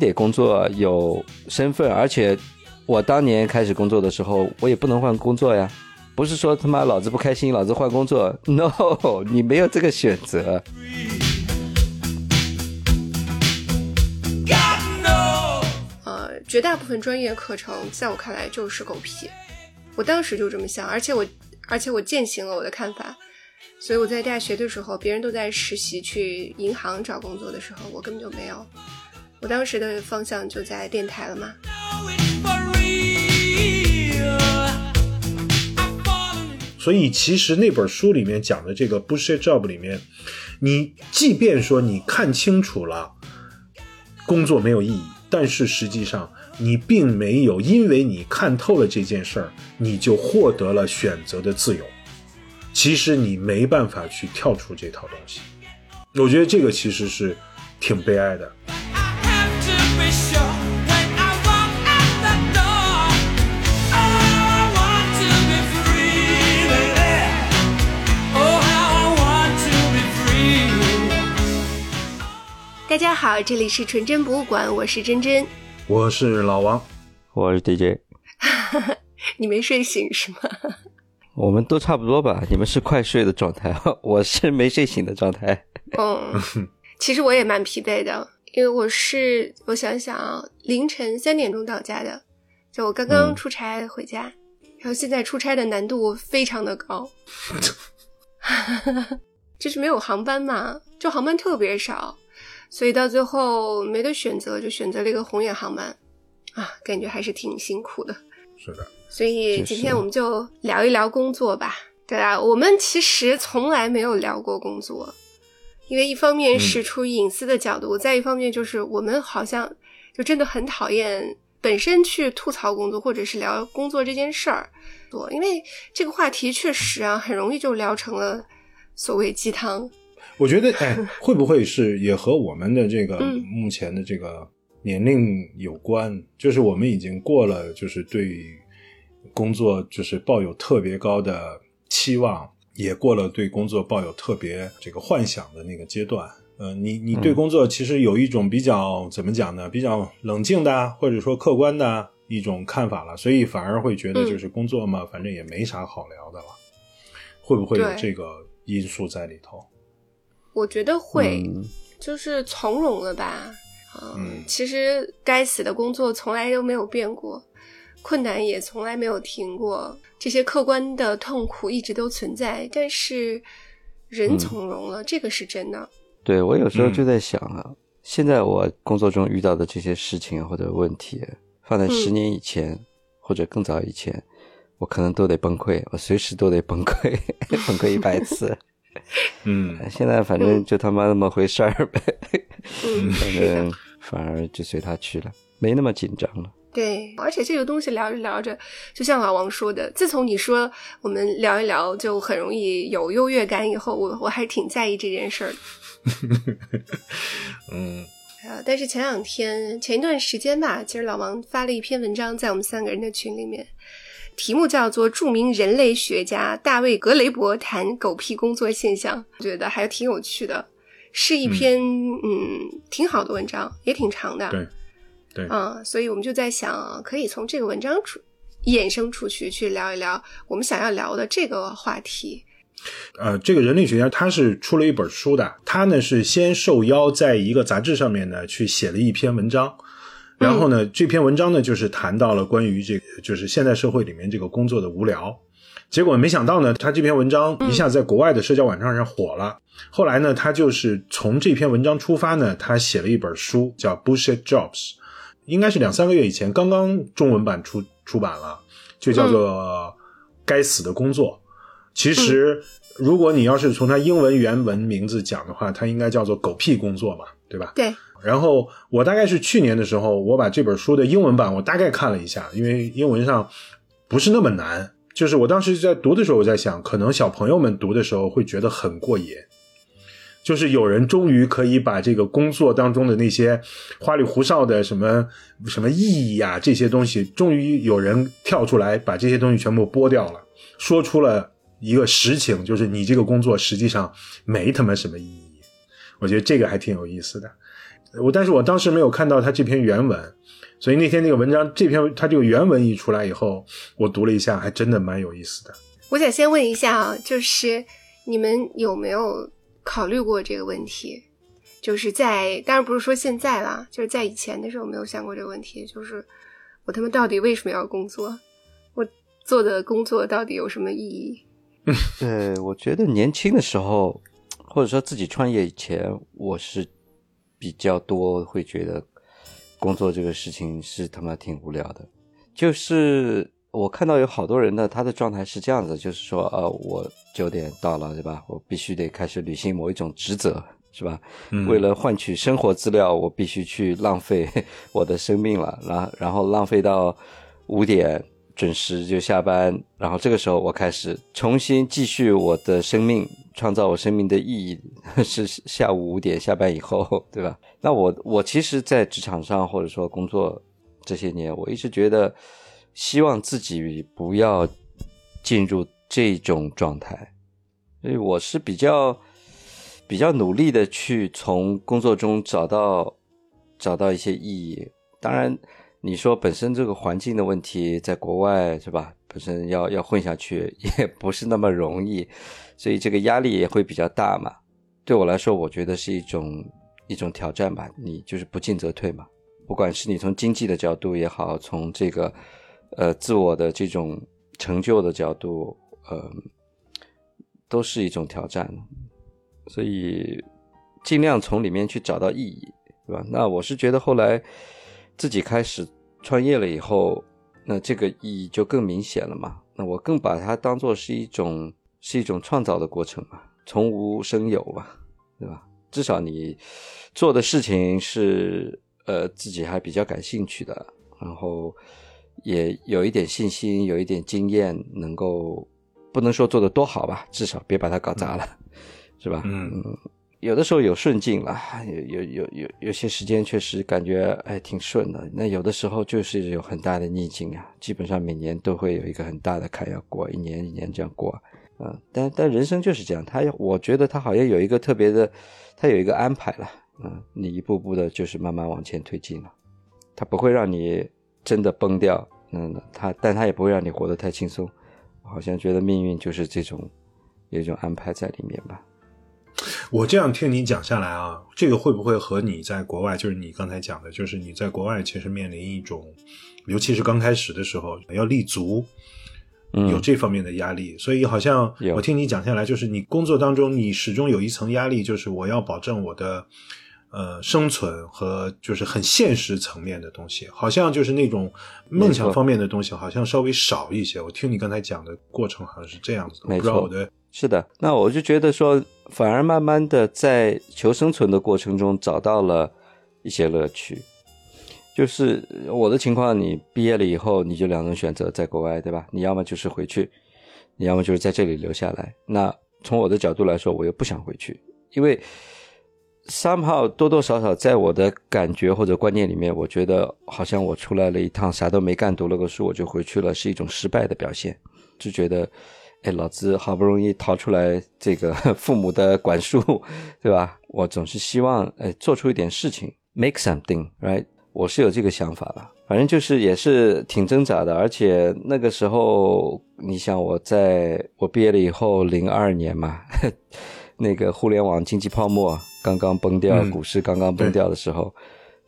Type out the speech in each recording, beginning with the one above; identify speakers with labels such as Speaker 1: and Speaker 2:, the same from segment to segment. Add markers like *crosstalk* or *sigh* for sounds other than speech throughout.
Speaker 1: 得工作有身份，而且我当年开始工作的时候，我也不能换工作呀。不是说他妈老子不开心，老子换工作。No，*laughs* 你没有这个选择。
Speaker 2: 呃，绝大部分专业课程在我看来就是狗屁。我当时就这么想，而且我而且我践行了我的看法。所以我在大学的时候，别人都在实习去银行找工作的时候，我根本就没有。我当时的方向就在电台了嘛。
Speaker 3: 所以其实那本书里面讲的这个 bullshit job 里面，你即便说你看清楚了工作没有意义，但是实际上你并没有因为你看透了这件事儿，你就获得了选择的自由。其实你没办法去跳出这套东西，我觉得这个其实是挺悲哀的。
Speaker 2: 大家好，这里是纯真博物馆，我是真真，
Speaker 3: 我是老王，
Speaker 1: 我是 DJ。*laughs*
Speaker 2: 你没睡醒是吗？*laughs*
Speaker 1: 我们都差不多吧。你们是快睡的状态，*laughs* 我是没睡醒的状态。
Speaker 2: 嗯，其实我也蛮疲惫的，因为我是我想想啊，凌晨三点钟到家的，就我刚刚出差回家，然后现在出差的难度非常的高，就是没有航班嘛，就航班特别少。所以到最后没得选择，就选择了一个红眼航班，啊，感觉还是挺辛苦的。
Speaker 3: 是的。
Speaker 2: 所以今天我们就聊一聊工作吧。对啊，我们其实从来没有聊过工作，因为一方面是出于隐私的角度，再一方面就是我们好像就真的很讨厌本身去吐槽工作或者是聊工作这件事儿。因为这个话题确实啊，很容易就聊成了所谓鸡汤。
Speaker 3: 我觉得，哎，*laughs* 会不会是也和我们的这个目前的这个年龄有关？就是我们已经过了，就是对工作就是抱有特别高的期望，也过了对工作抱有特别这个幻想的那个阶段。呃，你你对工作其实有一种比较怎么讲呢？比较冷静的或者说客观的一种看法了，所以反而会觉得就是工作嘛，反正也没啥好聊的了。会不会有这个因素在里头？
Speaker 2: 我觉得会，就是从容了吧？嗯，其实该死的工作从来都没有变过，困难也从来没有停过，这些客观的痛苦一直都存在，但是人从容了，这个是真的。
Speaker 1: 对我有时候就在想啊，现在我工作中遇到的这些事情或者问题，放在十年以前或者更早以前，我可能都得崩溃，我随时都得崩溃，*laughs* 崩溃一百次。*laughs*
Speaker 3: 嗯，
Speaker 1: 现在反正就他妈那么回事儿呗，*laughs*
Speaker 2: 嗯，
Speaker 1: 反正反而就随他去了，没那么紧张了。
Speaker 2: 对，而且这个东西聊着聊着，就像老王说的，自从你说我们聊一聊就很容易有优越感以后，我我还挺在意这件事儿的。*laughs*
Speaker 3: 嗯，
Speaker 2: 啊，但是前两天前一段时间吧，其实老王发了一篇文章在我们三个人的群里面。题目叫做《著名人类学家大卫·格雷伯谈狗屁工作现象》，我觉得还挺有趣的，是一篇嗯挺好的文章，也挺长的。
Speaker 3: 对，对，
Speaker 2: 嗯，所以我们就在想，可以从这个文章出衍生出去，去聊一聊我们想要聊的这个话题。
Speaker 3: 呃，这个人类学家他是出了一本书的，他呢是先受邀在一个杂志上面呢去写了一篇文章。然后呢，这篇文章呢，就是谈到了关于这个，就是现代社会里面这个工作的无聊。结果没想到呢，他这篇文章一下子在国外的社交网站上火了。后来呢，他就是从这篇文章出发呢，他写了一本书，叫《Bullshit Jobs》，应该是两三个月以前刚刚中文版出出版了，就叫做《该死的工作》。其实，如果你要是从他英文原文名字讲的话，它应该叫做“狗屁工作”嘛，对吧？
Speaker 2: 对。
Speaker 3: 然后我大概是去年的时候，我把这本书的英文版我大概看了一下，因为英文上不是那么难。就是我当时在读的时候，我在想，可能小朋友们读的时候会觉得很过瘾。就是有人终于可以把这个工作当中的那些花里胡哨的什么什么意义呀这些东西，终于有人跳出来把这些东西全部剥掉了，说出了一个实情，就是你这个工作实际上没他妈什么意义。我觉得这个还挺有意思的。我但是我当时没有看到他这篇原文，所以那天那个文章这篇他这个原文一出来以后，我读了一下，还真的蛮有意思的。
Speaker 2: 我想先问一下啊，就是你们有没有考虑过这个问题？就是在当然不是说现在啦，就是在以前的时候没有想过这个问题，就是我他妈到底为什么要工作？我做的工作到底有什么意义？
Speaker 1: 对，*laughs* 我觉得年轻的时候，或者说自己创业以前，我是比较多会觉得工作这个事情是他妈挺无聊的。就是我看到有好多人呢，他的状态是这样子，就是说，呃，我九点到了，对吧？我必须得开始履行某一种职责，是吧？为了换取生活资料，我必须去浪费 *laughs* 我的生命了，然然后浪费到五点。准时就下班，然后这个时候我开始重新继续我的生命，创造我生命的意义 *laughs* 是下午五点下班以后，*laughs* 对吧？那我我其实，在职场上或者说工作这些年，我一直觉得希望自己不要进入这种状态，所以我是比较比较努力的去从工作中找到找到一些意义，当然。你说本身这个环境的问题，在国外是吧？本身要要混下去 *laughs* 也不是那么容易，所以这个压力也会比较大嘛。对我来说，我觉得是一种一种挑战吧。你就是不进则退嘛。不管是你从经济的角度也好，从这个呃自我的这种成就的角度，呃，都是一种挑战。所以尽量从里面去找到意义，对吧？那我是觉得后来。自己开始创业了以后，那这个意义就更明显了嘛。那我更把它当做是一种是一种创造的过程嘛，从无生有嘛，对吧？至少你做的事情是呃自己还比较感兴趣的，然后也有一点信心，有一点经验，能够不能说做的多好吧，至少别把它搞砸了，是吧？
Speaker 3: 嗯。
Speaker 1: 有的时候有顺境了，有有有有有些时间确实感觉哎挺顺的。那有的时候就是有很大的逆境啊，基本上每年都会有一个很大的坎要过，一年一年这样过，啊，但但人生就是这样，他我觉得他好像有一个特别的，他有一个安排了，嗯，你一步步的就是慢慢往前推进了，他不会让你真的崩掉，嗯，他但他也不会让你活得太轻松，好像觉得命运就是这种有一种安排在里面吧。
Speaker 3: 我这样听你讲下来啊，这个会不会和你在国外，就是你刚才讲的，就是你在国外其实面临一种，尤其是刚开始的时候要立足，有这方面的压力。所以好像我听你讲下来，就是你工作当中你始终有一层压力，就是我要保证我的呃生存和就是很现实层面的东西，好像就是那种梦想方面的东西好像稍微少一些。我听你刚才讲的过程好像是这样子，
Speaker 1: 没
Speaker 3: 错，我的
Speaker 1: 是的。那我就觉得说。反而慢慢的在求生存的过程中找到了一些乐趣，就是我的情况，你毕业了以后你就两种选择，在国外对吧？你要么就是回去，你要么就是在这里留下来。那从我的角度来说，我又不想回去，因为 somehow 多多少少在我的感觉或者观念里面，我觉得好像我出来了一趟啥都没干，读了个书我就回去了，是一种失败的表现，就觉得。哎，老子好不容易逃出来这个 *laughs* 父母的管束，对吧？我总是希望哎做出一点事情，make something，right？我是有这个想法的，反正就是也是挺挣扎的。而且那个时候，你想我在我毕业了以后，零二年嘛，*laughs* 那个互联网经济泡沫刚刚崩掉，股市刚刚崩掉的时候，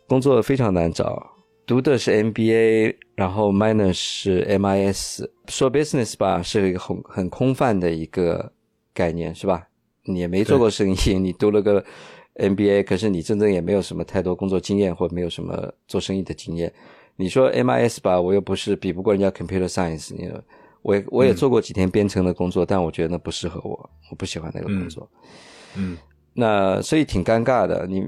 Speaker 1: 工作非常难找。读的是 MBA，然后 minus 是 MIS，说 business 吧是一个很很空泛的一个概念，是吧？你也没做过生意，*laughs* 你读了个 MBA，可是你真正也没有什么太多工作经验，或没有什么做生意的经验。你说 MIS 吧，我又不是比不过人家 computer science，你我我也做过几天编程的工作，但我觉得那不适合我，我不喜欢那个工作。
Speaker 3: 嗯，
Speaker 1: 那所以挺尴尬的，你。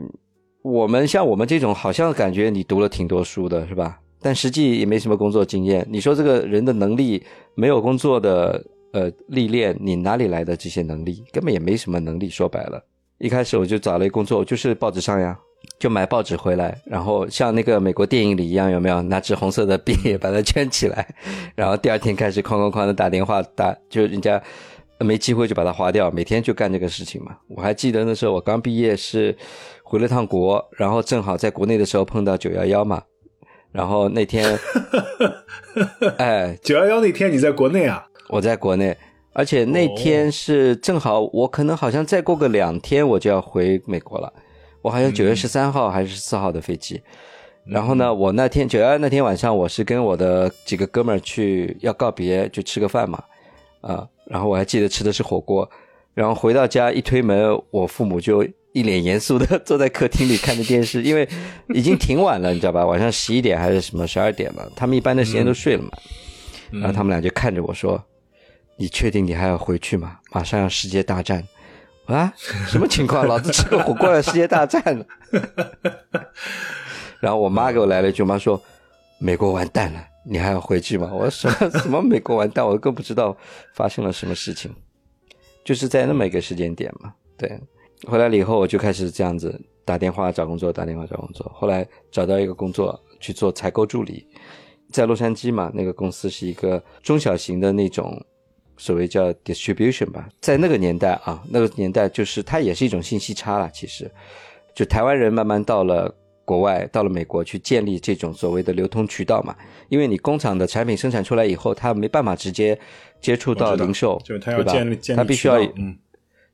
Speaker 1: 我们像我们这种，好像感觉你读了挺多书的，是吧？但实际也没什么工作经验。你说这个人的能力没有工作的呃历练，你哪里来的这些能力？根本也没什么能力。说白了，一开始我就找了一工作，就是报纸上呀，就买报纸回来，然后像那个美国电影里一样，有没有拿支红色的 *laughs* 笔把它圈起来，然后第二天开始哐哐哐的打电话打，就人家。没机会就把它花掉，每天就干这个事情嘛。我还记得那时候我刚毕业是回了趟国，然后正好在国内的时候碰到九幺幺嘛，然后那天，*laughs* 哎，
Speaker 3: 九幺幺那天你在国内啊？
Speaker 1: 我在国内，而且那天是正好我可能好像再过个两天我就要回美国了，我好像九月十三号还是十四号的飞机。然后呢，我那天九幺那天晚上，我是跟我的几个哥们儿去要告别，就吃个饭嘛，啊，然后我还记得吃的是火锅，然后回到家一推门，我父母就一脸严肃的 *laughs* 坐在客厅里看着电视，因为已经挺晚了，你知道吧？晚上十一点还是什么十二点了，他们一般的时间都睡了嘛，然后他们俩就看着我说：“你确定你还要回去吗？马上要世界大战啊？什么情况？老子吃个火锅要世界大战了？” *laughs* 然后我妈给我来了一句，我妈说：“美国完蛋了，你还要回去吗？” *laughs* 我说：“什么什么美国完蛋？我更不知道发生了什么事情。”就是在那么一个时间点嘛。对，回来了以后我就开始这样子打电话找工作，打电话找工作。后来找到一个工作去做采购助理，在洛杉矶嘛，那个公司是一个中小型的那种，所谓叫 distribution 吧。在那个年代啊，那个年代就是它也是一种信息差了。其实，就台湾人慢慢到了。国外到了美国去建立这种所谓的流通渠道嘛，因为你工厂的产品生产出来以后，它没办法直接接触到零售，
Speaker 3: 就是他要建立建
Speaker 1: 立，他必须要，
Speaker 3: 嗯，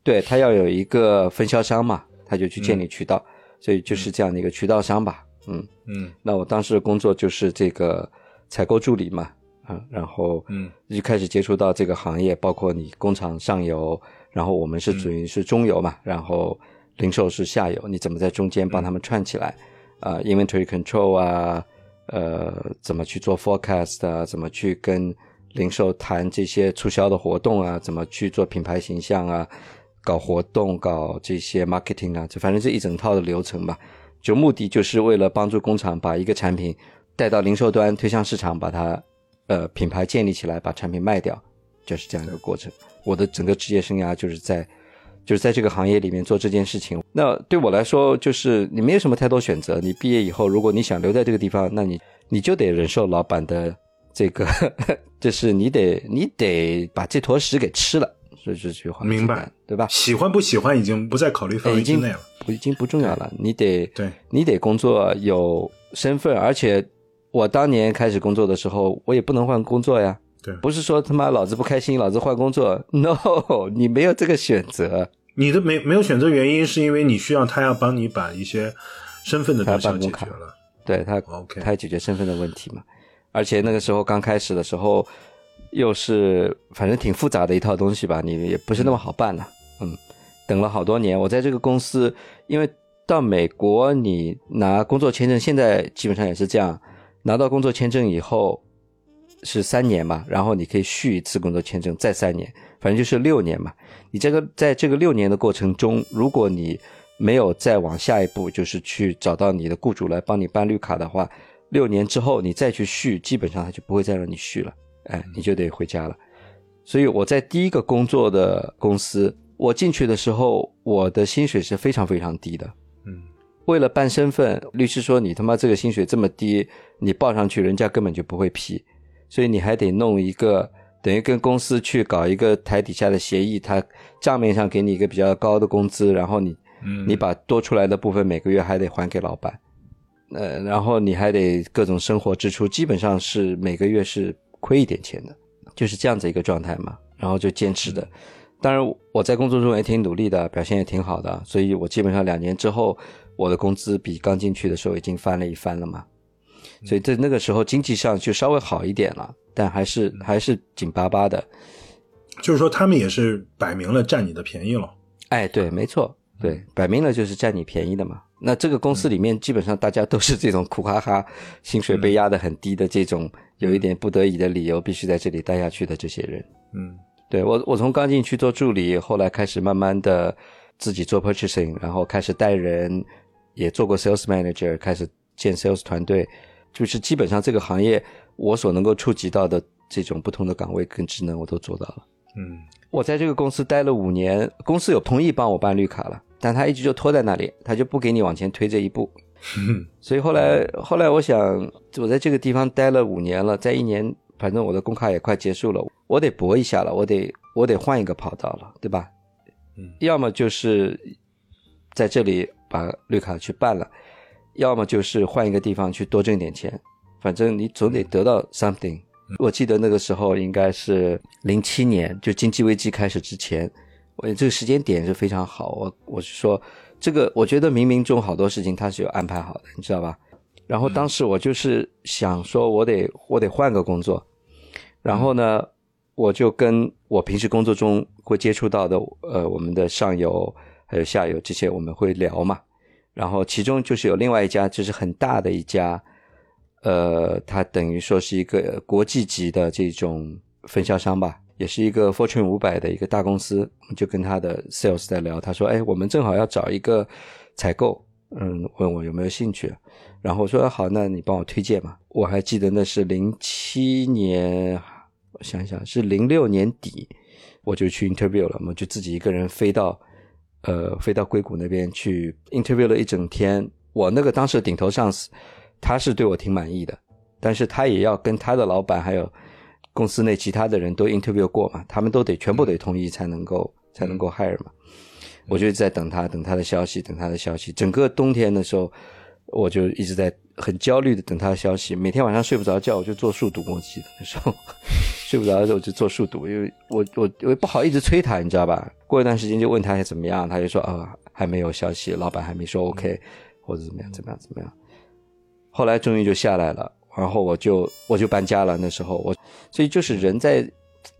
Speaker 1: 对他要有一个分销商嘛，他就去建立渠道，所以就是这样的一个渠道商吧，嗯。
Speaker 3: 嗯。
Speaker 1: 那我当时的工作就是这个采购助理嘛，啊，然后
Speaker 3: 嗯，
Speaker 1: 就开始接触到这个行业，包括你工厂上游，然后我们是属于是中游嘛，然后零售是下游，你怎么在中间帮他们串起来？啊，inventory control 啊，呃，怎么去做 forecast 啊？怎么去跟零售谈这些促销的活动啊？怎么去做品牌形象啊？搞活动，搞这些 marketing 啊？就反正这一整套的流程吧。就目的就是为了帮助工厂把一个产品带到零售端，推向市场，把它呃品牌建立起来，把产品卖掉，就是这样一个过程。我的整个职业生涯就是在。就是在这个行业里面做这件事情，那对我来说，就是你没有什么太多选择。你毕业以后，如果你想留在这个地方，那你你就得忍受老板的 *laughs* 这个，就是你得你得把这坨屎给吃了。所以这句话，
Speaker 3: 明白
Speaker 1: 对吧？
Speaker 3: 喜欢不喜欢已经不在考虑范围之内了，
Speaker 1: 已经不重要了。你得
Speaker 3: 对，
Speaker 1: 你得工作有身份，而且我当年开始工作的时候，我也不能换工作呀。
Speaker 3: 对，
Speaker 1: 不是说他妈老子不开心，老子换工作。*laughs* No，你没有这个选择。
Speaker 3: 你的没没有选择原因，是因为你需要他要帮你把一些身份的东西解决了。
Speaker 1: 对他
Speaker 3: ，OK，
Speaker 1: 他解决身份的问题嘛。而且那个时候刚开始的时候，又是反正挺复杂的一套东西吧，你也不是那么好办的。嗯，等了好多年，我在这个公司，因为到美国你拿工作签证，现在基本上也是这样，拿到工作签证以后。是三年嘛，然后你可以续一次工作签证，再三年，反正就是六年嘛。你这个在这个六年的过程中，如果你没有再往下一步，就是去找到你的雇主来帮你办绿卡的话，六年之后你再去续，基本上他就不会再让你续了，哎，你就得回家了。所以我在第一个工作的公司，我进去的时候，我的薪水是非常非常低的。
Speaker 3: 嗯，
Speaker 1: 为了办身份，律师说你他妈这个薪水这么低，你报上去，人家根本就不会批。所以你还得弄一个，等于跟公司去搞一个台底下的协议，他账面上给你一个比较高的工资，然后你，你把多出来的部分每个月还得还给老板，呃，然后你还得各种生活支出，基本上是每个月是亏一点钱的，就是这样子一个状态嘛。然后就坚持的，当然我在工作中也挺努力的，表现也挺好的，所以我基本上两年之后，我的工资比刚进去的时候已经翻了一番了嘛。所以在那个时候经济上就稍微好一点了，但还是还是紧巴巴的。
Speaker 3: 就是说，他们也是摆明了占你的便宜了。
Speaker 1: 哎，对，没错，对，摆明了就是占你便宜的嘛。那这个公司里面基本上大家都是这种苦哈哈，薪水被压得很低的这种，有一点不得已的理由必须在这里待下去的这些人。
Speaker 3: 嗯，
Speaker 1: 对我，我从刚进去做助理，后来开始慢慢的自己做 purchasing，然后开始带人，也做过 sales manager，开始建 sales 团队。就是基本上这个行业，我所能够触及到的这种不同的岗位跟职能，我都做到了。
Speaker 3: 嗯，
Speaker 1: 我在这个公司待了五年，公司有同意帮我办绿卡了，但他一直就拖在那里，他就不给你往前推这一步。*laughs* 所以后来，后来我想，我在这个地方待了五年了，在一年反正我的工卡也快结束了，我得搏一下了，我得我得换一个跑道了，对吧？
Speaker 3: 嗯，
Speaker 1: 要么就是在这里把绿卡去办了，要么就是换一个地方去多挣点钱，反正你总得得到 something。我记得那个时候应该是零七年，就经济危机开始之前，我这个时间点是非常好。我我是说，这个我觉得冥冥中好多事情它是有安排好的，你知道吧？然后当时我就是想说，我得我得换个工作，然后呢，我就跟我平时工作中会接触到的呃我们的上游还有下游这些我们会聊嘛，然后其中就是有另外一家就是很大的一家。呃，它等于说是一个国际级的这种分销商吧，也是一个 Fortune 五百的一个大公司。就跟他的 sales 在聊，他说：“哎，我们正好要找一个采购，嗯，问我有没有兴趣。”然后我说：“好，那你帮我推荐嘛。”我还记得那是零七年，我想想是零六年底，我就去 interview 了嘛，就自己一个人飞到呃飞到硅谷那边去 interview 了一整天。我那个当时顶头上司。他是对我挺满意的，但是他也要跟他的老板还有公司内其他的人都 interview 过嘛，他们都得全部得同意才能够才能够 hire 嘛。我就在等他，等他的消息，等他的消息。整个冬天的时候，我就一直在很焦虑的等他的消息。每天晚上睡不着觉，我就做数独。我记得那时候 *laughs* 睡不着的时候我就做数独，因为我我我不好一直催他，你知道吧？过一段时间就问他怎么样，他就说啊还没有消息，老板还没说 OK，或者怎么样怎么样怎么样。后来终于就下来了，然后我就我就搬家了。那时候我，所以就是人在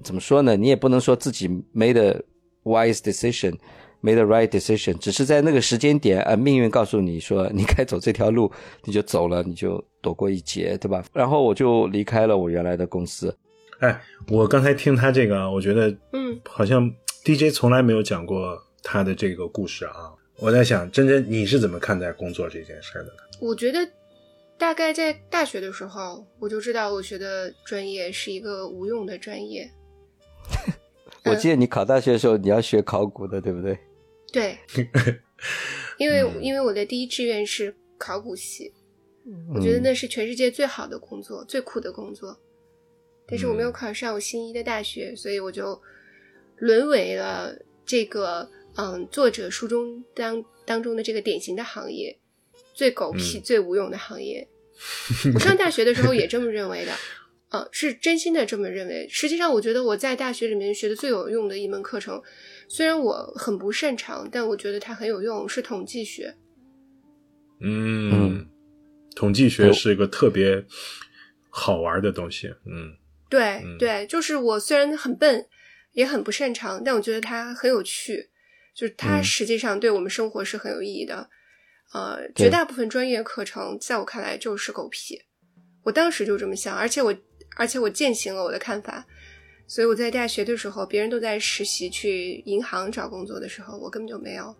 Speaker 1: 怎么说呢？你也不能说自己 made a wise decision decision，made the right decision，只是在那个时间点，呃，命运告诉你说你该走这条路，你就走了，你就躲过一劫，对吧？然后我就离开了我原来的公司。
Speaker 3: 哎，我刚才听他这个，我觉得，
Speaker 2: 嗯，
Speaker 3: 好像 DJ 从来没有讲过他的这个故事啊。我在想，真真，你是怎么看待工作这件事的呢？
Speaker 2: 我觉得。大概在大学的时候，我就知道我学的专业是一个无用的专业。*laughs*
Speaker 1: 我记得你考大学的时候，你要学考古的，对不对？
Speaker 2: 对，*laughs* 因为因为我的第一志愿是考古系，我觉得那是全世界最好的工作，最苦的工作。但是我没有考上我心仪的大学，所以我就沦为了这个嗯作者书中当当中的这个典型的行业。最狗屁、最无用的行业。*laughs* 我上大学的时候也这么认为的，嗯，是真心的这么认为。实际上，我觉得我在大学里面学的最有用的一门课程，虽然我很不擅长，但我觉得它很有用，是统计学。
Speaker 3: 嗯，统计学是一个特别好玩的东西。嗯，
Speaker 2: 对对，就是我虽然很笨，也很不擅长，但我觉得它很有趣，就是它实际上对我们生活是很有意义的。呃，绝大部分专业课程在我看来就是狗屁，我当时就这么想，而且我而且我践行了我的看法，所以我在大学的时候，别人都在实习去银行找工作的时候，我根本就没有，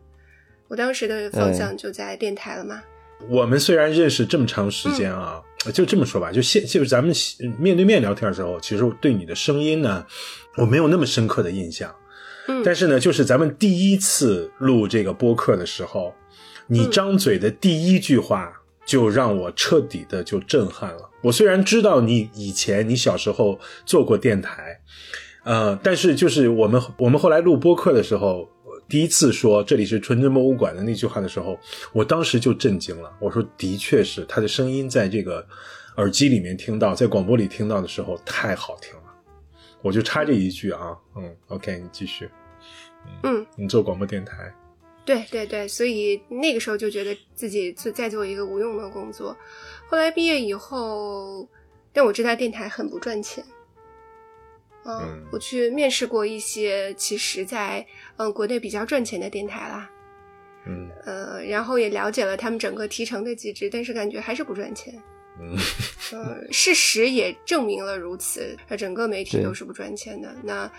Speaker 2: 我当时的方向就在电台了嘛。
Speaker 3: 我们虽然认识这么长时间啊，就这么说吧，就现就是咱们面对面聊天的时候，其实对你的声音呢，我没有那么深刻的印象，
Speaker 2: 嗯，
Speaker 3: 但是呢，就是咱们第一次录这个播客的时候。你张嘴的第一句话就让我彻底的就震撼了。我虽然知道你以前你小时候做过电台，呃，但是就是我们我们后来录播客的时候，第一次说这里是纯真博物馆的那句话的时候，我当时就震惊了。我说，的确是他的声音在这个耳机里面听到，在广播里听到的时候太好听了。我就插这一句啊，嗯，OK，你继续。
Speaker 2: 嗯，
Speaker 3: 你做广播电台。
Speaker 2: 对对对，所以那个时候就觉得自己做在做一个无用的工作。后来毕业以后，但我知道电台很不赚钱。嗯，我去面试过一些，其实在嗯国内比较赚钱的电台啦。
Speaker 3: 嗯，
Speaker 2: 呃，然后也了解了他们整个提成的机制，但是感觉还是不赚钱。
Speaker 3: 嗯，
Speaker 2: 呃，事实也证明了如此，整个媒体都是不赚钱的。那。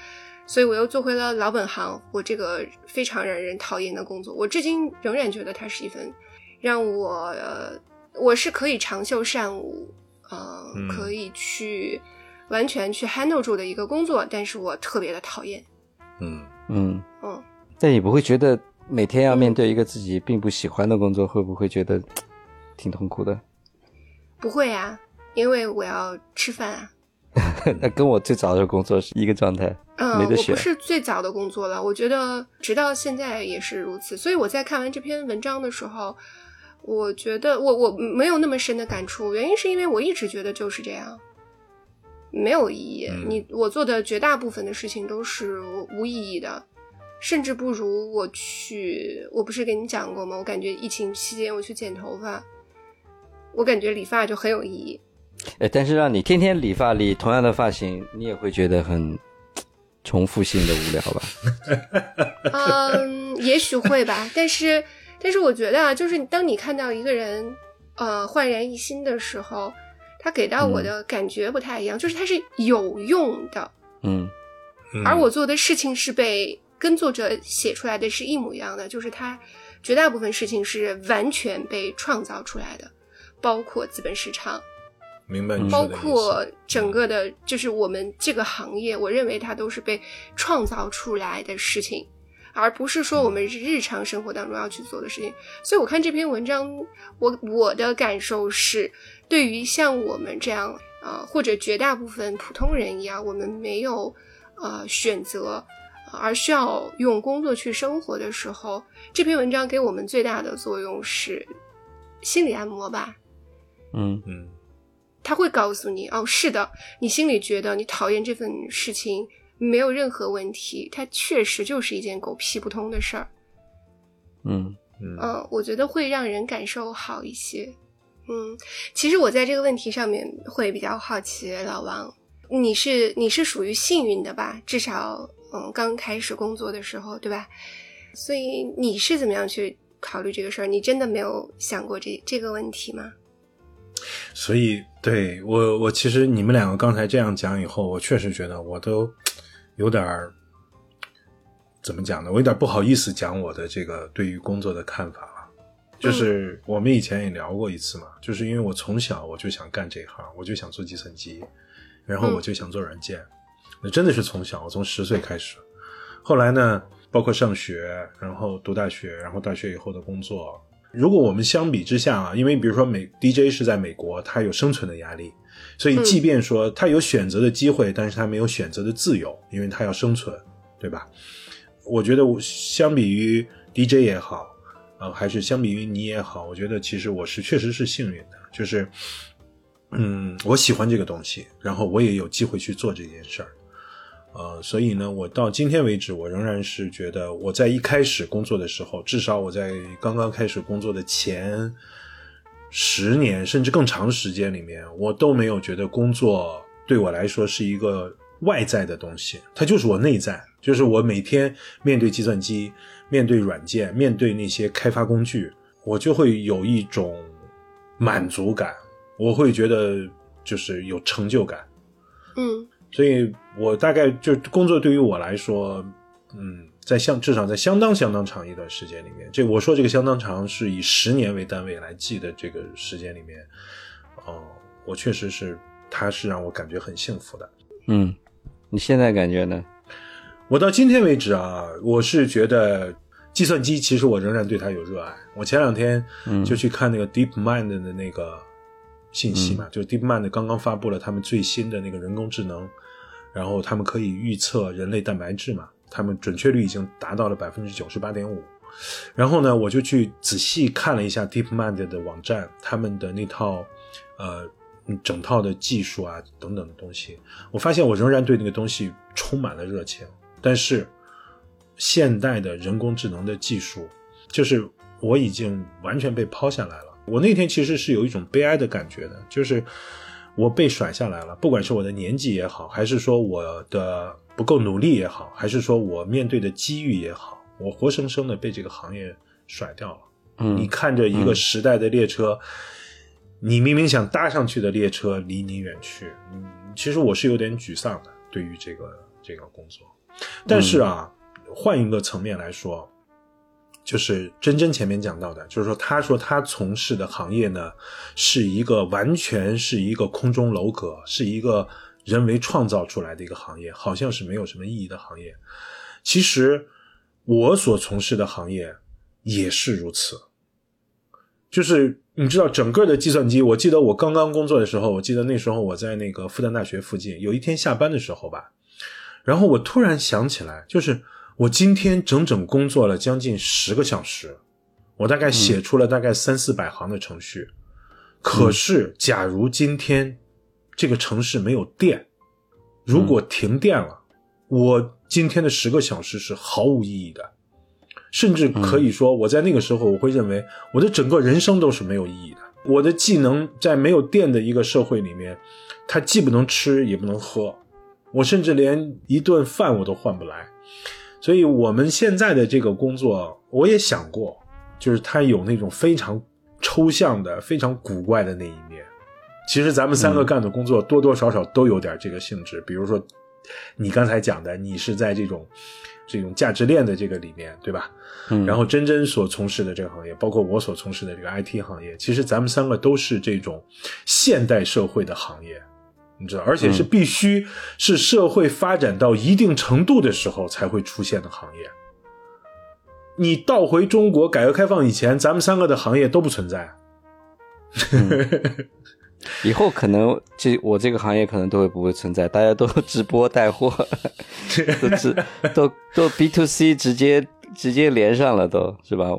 Speaker 2: 所以我又做回了老本行，我这个非常让人讨厌的工作，我至今仍然觉得它是一份让我呃，我是可以长袖善舞，呃，可以去完全去 handle 住的一个工作，但是我特别的讨厌。
Speaker 3: 嗯
Speaker 1: 嗯
Speaker 2: 嗯。
Speaker 1: 但你不会觉得每天要面对一个自己并不喜欢的工作，会不会觉得挺痛苦的？
Speaker 2: 不会啊，因为我要吃饭啊。*laughs*
Speaker 1: 那跟我最早的工作是一个状态，
Speaker 2: 嗯，
Speaker 1: 没得选
Speaker 2: 我不。是最早的工作了，我觉得直到现在也是如此。所以我在看完这篇文章的时候，我觉得我我没有那么深的感触，原因是因为我一直觉得就是这样，没有意义。
Speaker 3: 嗯
Speaker 2: 你我做的绝大部分的事情都是无意义的，甚至不如我去。我不是跟你讲过吗？我感觉疫情期间我去剪头发，我感觉理发就很有意义。
Speaker 1: 哎，但是让你天天理发理同样的发型，你也会觉得很重复性的无聊吧？*laughs*
Speaker 2: 嗯，也许会吧，但是，但是我觉得啊，就是当你看到一个人，呃，焕然一新的时候，他给到我的感觉不太一样，就是他是有用的，
Speaker 1: 嗯。
Speaker 3: 嗯。
Speaker 2: 而我做的事情是被跟作者写出来的是一模一样的，就是他绝大部分事情是完全被创造出来的，包括资本市场，
Speaker 3: 明白你
Speaker 2: 包
Speaker 3: 说的意思
Speaker 2: 括整个的，就是我们这个行业，我认为它都是被创造出来的事情，而不是说我们日常生活当中要去做的事情。所以我看这篇文章，我我的感受是，对于像我们这样呃，或者绝大部分普通人一样，我们没有呃选择。呃而需要用工作去生活的时候，这篇文章给我们最大的作用是心理按摩吧。
Speaker 1: 嗯
Speaker 3: 嗯
Speaker 2: 他会告诉你，哦，是的，你心里觉得你讨厌这份事情没有任何问题，它确实就是一件狗屁不通的事儿。
Speaker 1: 嗯
Speaker 3: 嗯
Speaker 2: 嗯，我觉得会让人感受好一些。嗯，其实我在这个问题上面会比较好奇，老王，你是你是属于幸运的吧？至少，嗯，刚开始工作的时候，对吧？所以你是怎么样去考虑这个事儿？你真的没有想过这这个问题吗？
Speaker 3: 所以对我我其实你们两个刚才这样讲以后，我确实觉得我都有点儿怎么讲呢？我有点不好意思讲我的这个对于工作的看法了。就是我们以前也聊过一次嘛，就是因为我从小我就想干这一行，我就想做计算机，然后我就想做软件，那真的是从小，我从十岁开始。后来呢，包括上学，然后读大学，然后大学以后的工作，如果我们相比之下啊，因为比如说美 DJ 是在美国，他有生存的压力，所以即便说他有选择的机会，但是他没有选择的自由，因为他要生存，对吧？我觉得相比于 DJ 也好，呃，还是相比于你也好，我觉得其实我是确实是幸运的，就是，嗯，我喜欢这个东西，然后我也有机会去做这件事儿。呃，所以呢，我到今天为止，我仍然是觉得我在一开始工作的时候，至少我在刚刚开始工作的前十年甚至更长时间里面，我都没有觉得工作对我来说是一个外在的东西，它就是我内在，就是我每天面对计算机、面对软件、面对那些开发工具，我就会有一种满足感，我会觉得就是有成就感。
Speaker 2: 嗯
Speaker 3: 所以我大概就工作对于我来说，嗯，在相至少在相当相当长一段时间里面，这我说这个相当长是以十年为单位来记的这个时间里面，哦、我确实是，它是让我感觉很幸福的。
Speaker 1: 嗯，你现在感觉呢？
Speaker 3: 我到今天为止啊，我是觉得计算机其实我仍然对它有热爱。我前两天
Speaker 1: 嗯
Speaker 3: 就去看那个 DeepMind 的那个信息嘛，就是 DeepMind 刚刚发布了他们最新的那个人工智能，然后他们可以预测人类蛋白质嘛，他们准确率已经达到了百分之九十八点五。然后呢，我就去仔细看了一下 DeepMind 的网站，他们的那套呃整套的技术啊等等的东西，我发现我仍然对那个东西充满了热情。但是现代的人工智能的技术，就是我已经完全被抛下来了。我那天其实是有一种悲哀的感觉的，就是我被甩下来了，不管是我的年纪也好，还是说我的不够努力也好，还是说我面对的机遇也好，我活生生的被这个行业甩掉了。
Speaker 1: 嗯
Speaker 3: 你看着一个时代的列车，你明明想搭上去的列车离你远去，嗯，其实我是有点沮丧的，对于这个这个工作。但是啊，换一个层面来说，就是真真前面讲到的，就是说，他说他从事的行业呢，是一个完全是一个空中楼阁，是一个人为创造出来的一个行业，好像是没有什么意义的行业。其实我所从事的行业也是如此，就是你知道整个的计算机，我记得我刚刚工作的时候，我记得那时候我在那个复旦大学附近，有一天下班的时候吧，然后我突然想起来，就是我今天整整工作了将近十个小时，我大概写出了大概三四百行的程序，可是假如今天这个城市没有电，如果停电了，我今天的十个小时是毫无意义的。甚至可以说，我在那个时候，我会认为我的整个人生都是没有意义的。我的技能在没有电的一个社会里面，它既不能吃也不能喝，我甚至连一顿饭我都换不来。所以，我们现在的这个工作，我也想过，就是它有那种非常抽象的、非常古怪的那一面。其实，咱们三个干的工作多多少少都有点这个性质。比如说，你刚才讲的，你是在这种。这种价值链的这个里面，对吧？
Speaker 1: 嗯，
Speaker 3: 然后真真所从事的这个行业，包括我所从事的这个 IT 行业，其实咱们三个都是这种现代社会的行业，你知道，而且是必须是社会发展到一定程度的时候才会出现的行业。你倒回中国改革开放以前，咱们三个的行业都不存在。*laughs*
Speaker 1: 以后可能这我这个行业可能都会不会存在，大家都 *laughs* 直播带货，都直 *laughs* 都都 B to C 直接直接连上了，都是吧？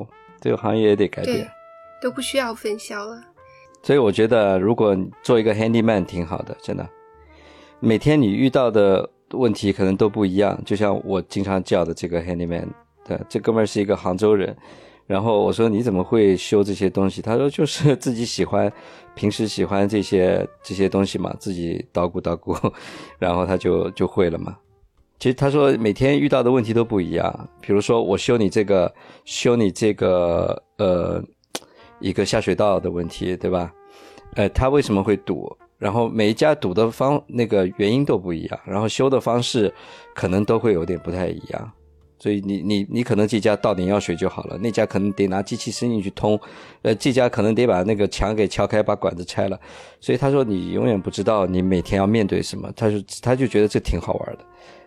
Speaker 1: 这个行业也得改变，
Speaker 2: 都不需要分销了。
Speaker 1: 所以我觉得，如果做一个 handyman 挺好的，真的。每天你遇到的问题可能都不一样，就像我经常叫的这个 handyman，对，这哥们儿是一个杭州人。然后我说你怎么会修这些东西？他说就是自己喜欢，平时喜欢这些这些东西嘛，自己捣鼓捣鼓，*laughs* 然后他就就会了嘛。其实他说每天遇到的问题都不一样，比如说我修你这个修你这个呃一个下水道的问题，对吧？呃，他为什么会堵？然后每一家堵的方那个原因都不一样，然后修的方式可能都会有点不太一样。所以你你你可能这家倒点药水就好了，那家可能得拿机器伸进去通，呃，这家可能得把那个墙给敲开，把管子拆了。所以他说你永远不知道你每天要面对什么，他说他就觉得这挺好玩的，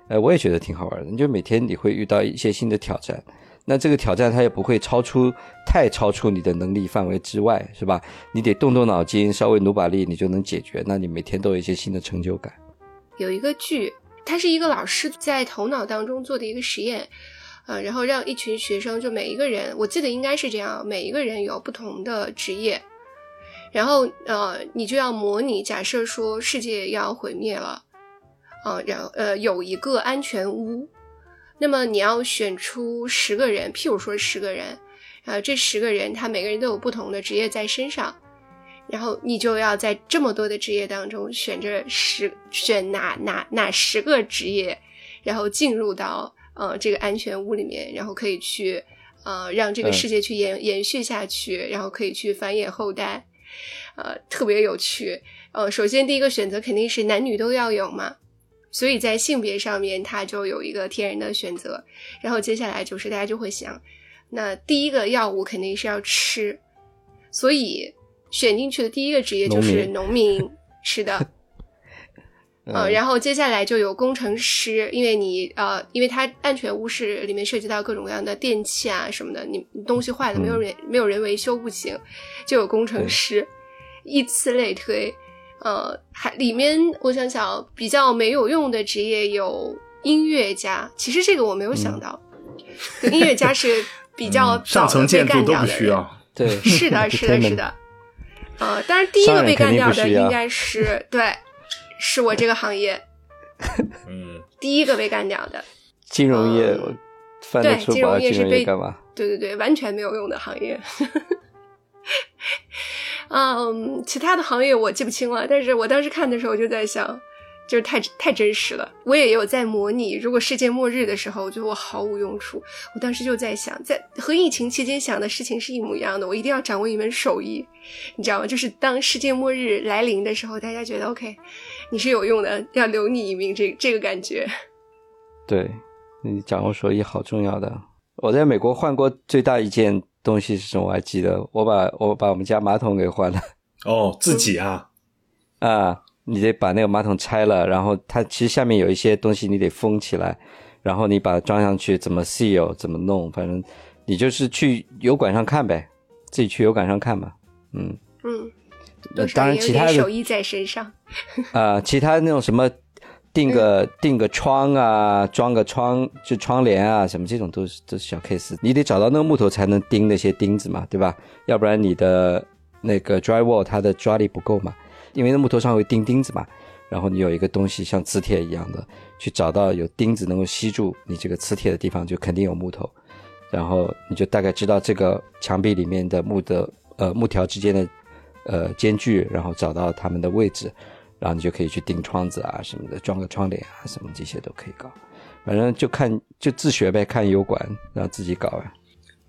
Speaker 1: 呃，我也觉得挺好玩的。你就每天你会遇到一些新的挑战，那这个挑战它也不会超出太超出你的能力范围之外，是吧？你得动动脑筋，稍微努把力，你就能解决。那你每天都有一些新的成就感。
Speaker 2: 有一个剧。他是一个老师在头脑当中做的一个实验，呃，然后让一群学生，就每一个人，我记得应该是这样，每一个人有不同的职业，然后呃，你就要模拟，假设说世界要毁灭了，啊，然后呃有一个安全屋，那么你要选出十个人，譬如说十个人，呃，这十个人他每个人都有不同的职业在身上。然后你就要在这么多的职业当中选这十选哪哪哪十个职业，然后进入到呃这个安全屋里面，然后可以去呃让这个世界去延延续下去，然后可以去繁衍后代，呃特别有趣。呃，首先第一个选择肯定是男女都要有嘛，所以在性别上面它就有一个天然的选择。然后接下来就是大家就会想，那第一个药物肯定是要吃，所以。选进去的第一个职业就是农民，是的，*laughs*
Speaker 1: 嗯，
Speaker 2: 然后接下来就有工程师，因为你呃，因为它安全屋是里面涉及到各种各样的电器啊什么的，你东西坏了没有人没有人维修不行，就有工程师，以此类推，呃，还里面我想想比较没有用的职业有音乐家，其实这个我没有想到，音乐家是比较
Speaker 3: 上层建筑都不需要，
Speaker 1: 对，
Speaker 2: 是的，是的，是的。呃，但是第一个被干掉的应该是对，是我这个行业，*laughs*
Speaker 3: 嗯，
Speaker 2: 第一个被干掉的
Speaker 1: 金融业，
Speaker 2: 对，金融
Speaker 1: 业
Speaker 2: 是被
Speaker 1: 干嘛？
Speaker 2: 对对对，完全没有用的行业。*laughs* 嗯，其他的行业我记不清了，但是我当时看的时候就在想。就是太太真实了，我也有在模拟，如果世界末日的时候，我觉得我毫无用处。我当时就在想，在和疫情期间想的事情是一模一样的，我一定要掌握一门手艺，你知道吗？就是当世界末日来临的时候，大家觉得 OK，你是有用的，要留你一命，这这个感觉。*laughs*
Speaker 1: 对，你掌握手艺好重要的。我在美国换过最大一件东西是什么？我还记得，我把我把我们家马桶给换了。*laughs*
Speaker 3: 哦，自己啊，
Speaker 1: 啊。你得把那个马桶拆了，然后它其实下面有一些东西你得封起来，然后你把它装上去，怎么 seal 怎么弄，反正你就是去油管上看呗，自己去油管上看吧。嗯
Speaker 2: 嗯，
Speaker 1: 呃当然其他的
Speaker 2: 手艺在身上。
Speaker 1: 啊、其他那种什么定个定个窗啊，装个窗就窗帘啊，什么这种都是都是小 case。你得找到那个木头才能钉那些钉子嘛，对吧？要不然你的那个 drywall 它的抓力不够嘛，因为那木头上会钉钉子嘛。然后你有一个东西像磁铁一样的，去找到有钉子能够吸住你这个磁铁的地方，就肯定有木头。然后你就大概知道这个墙壁里面的木的呃木条之间的呃间距，然后找到它们的位置，然后你就可以去钉窗子啊什么的，装个窗帘啊什么这些都可以搞。反正就看就自学呗，看油管，然后自己搞啊。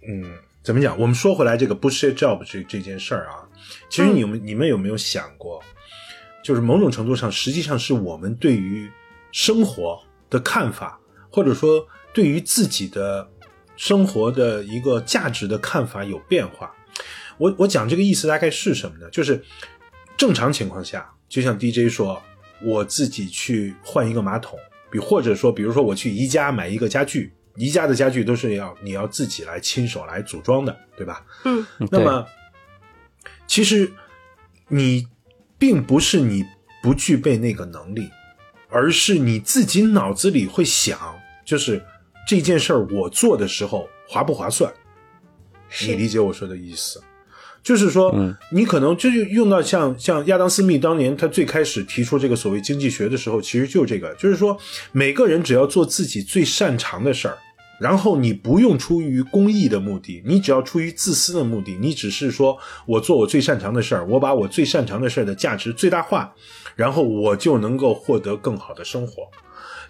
Speaker 3: 嗯，怎么讲？我们说回来这个 bullshit job 这这件事儿啊，其实你们、你们有没有想过，就是某种程度上，实际上是我们对于生活的看法，或者说对于自己的生活的一个价值的看法有变化。我我讲这个意思大概是什么呢？就是正常情况下，就像 DJ 说，我自己去换一个马桶，比或者说，比如说我去宜家买一个家具，宜家的家具都是要你要自己来亲手来组装的，对吧？
Speaker 2: 嗯
Speaker 3: 那么，其实你并不是你不具备那个能力，而是你自己脑子里会想，就是这件事儿我做的时候划不划算？你理解我说的意思？就是说，
Speaker 1: 嗯
Speaker 3: 你可能就是用到像像亚当斯密当年他最开始提出这个所谓经济学的时候，其实就是这个，就是说每个人只要做自己最擅长的事儿，然后你不用出于公益的目的，你只要出于自私的目的，你只是说我做我最擅长的事儿，我把我最擅长的事儿的价值最大化，然后我就能够获得更好的生活。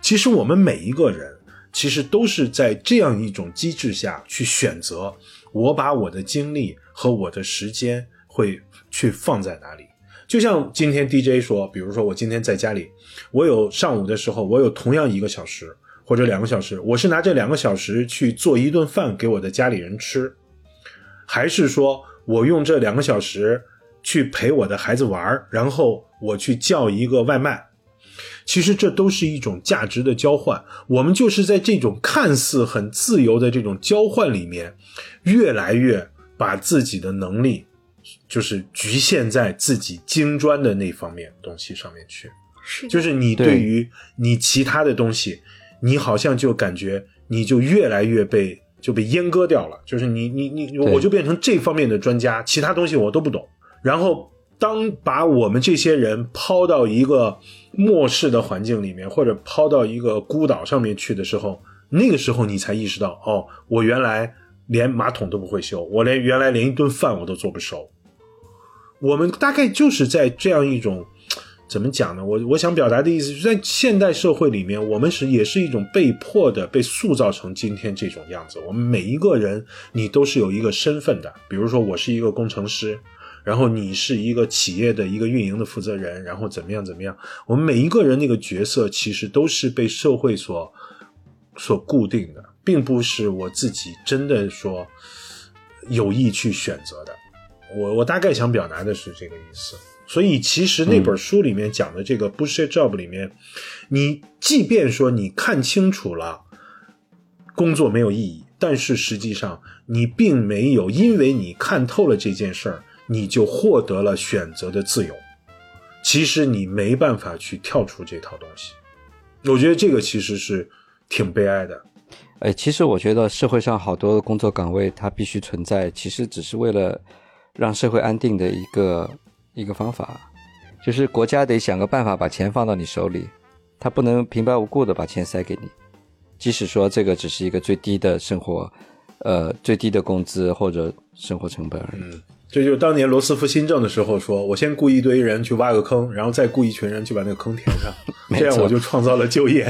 Speaker 3: 其实我们每一个人，其实都是在这样一种机制下去选择，我把我的精力和我的时间会去放在哪里。就像今天 DJ 说，比如说我今天在家里，我有上午的时候，我有同样一个小时或者两个小时，我是拿这两个小时去做一顿饭给我的家里人吃，还是说我用这两个小时去陪我的孩子玩，然后我去叫一个外卖？其实这都是一种价值的交换。我们就是在这种看似很自由的这种交换里面，越来越把自己的能力，就是局限在自己精专的那方面东西上面去。
Speaker 2: 是，
Speaker 3: 就是你
Speaker 1: 对
Speaker 3: 对于你其他的东西，你好像就感觉你就越来越被就被阉割掉了。就是你你你，我就变成这方面的专家，其他东西我都不懂。然后当把我们这些人抛到一个末世的环境里面，或者抛到一个孤岛上面去的时候，那个时候你才意识到，哦，我原来连马桶都不会修，我连原来连一顿饭我都做不熟。我们大概就是在这样一种怎么讲呢？我我想表达的意思，是在现代社会里面，我们是也是一种被迫的被塑造成今天这种样子。我们每一个人，你都是有一个身份的，比如说我是一个工程师，然后你是一个企业的一个运营的负责人，然后怎么样怎么样。我们每一个人那个角色，其实都是被社会所所固定的，并不是我自己真的说有意去选择的。我我大概想表达的是这个意思。所以其实那本书里面讲的这个 bullshit job 里面，你即便说你看清楚了工作没有意义，但是实际上你并没有因为你看透了这件事儿，你就获得了选择的自由。其实你没办法去跳出这套东西。我觉得这个其实是挺悲哀的。
Speaker 1: 哎，其实我觉得社会上好多的工作岗位它必须存在，其实只是为了让社会安定的一个一个方法，就是国家得想个办法把钱放到你手里，他不能平白无故的把钱塞给你，即使说这个只是一个最低的生活，呃，最低的工资或者生活成本而已。
Speaker 3: 嗯，这就是当年罗斯福新政的时候说，我先雇一堆人去挖个坑，然后再雇一群人去把那个坑填上，*laughs* 这样我就创造了就业。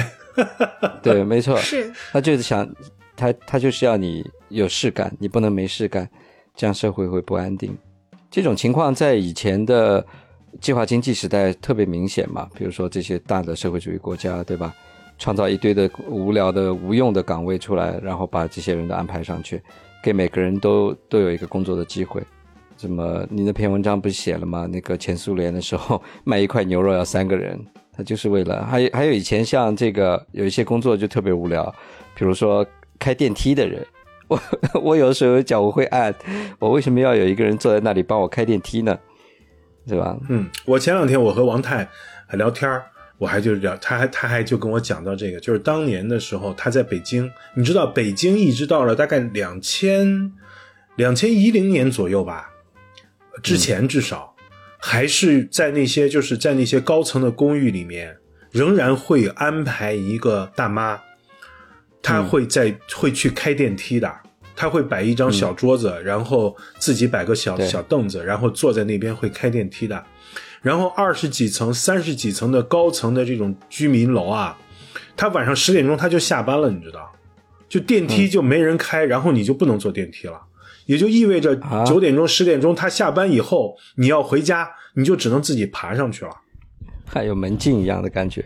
Speaker 3: *laughs*
Speaker 1: 对，没错，
Speaker 2: 是
Speaker 1: 他就是想，他他就是要你有事干，你不能没事干，这样社会会不安定。这种情况在以前的计划经济时代特别明显嘛，比如说这些大的社会主义国家，对吧？创造一堆的无聊的、无用的岗位出来，然后把这些人都安排上去，给每个人都都有一个工作的机会。怎么？你那篇文章不是写了吗？那个前苏联的时候卖一块牛肉要三个人，他就是为了。还有还有以前像这个有一些工作就特别无聊，比如说开电梯的人，我 *laughs* 我有的时候脚我会按，我为什么要有一个人坐在那里帮我开电梯呢？是吧？
Speaker 3: 嗯，我前两天我和王太还聊天我还就聊，他还他还就跟我讲到这个，就是当年的时候他在北京，你知道北京一直到了大概两千两千一零年左右吧，之前至少还是在那些就是在那些高层的公寓里面，仍然会安排一个大妈，她会在会去开电梯的，他会摆一张小桌子，然后自己摆个小小凳子，然后坐在那边会开电梯的。然后二十几层、三十几层的高层的这种居民楼啊，他晚上十点钟他就下班了，你知道，就电梯就没人开，然后你就不能坐电梯了，也就意味着
Speaker 1: 啊。
Speaker 3: 九点钟、十点钟他下班以后，你要回家，你就只能自己爬上去了。
Speaker 1: 还有门禁一样的感觉。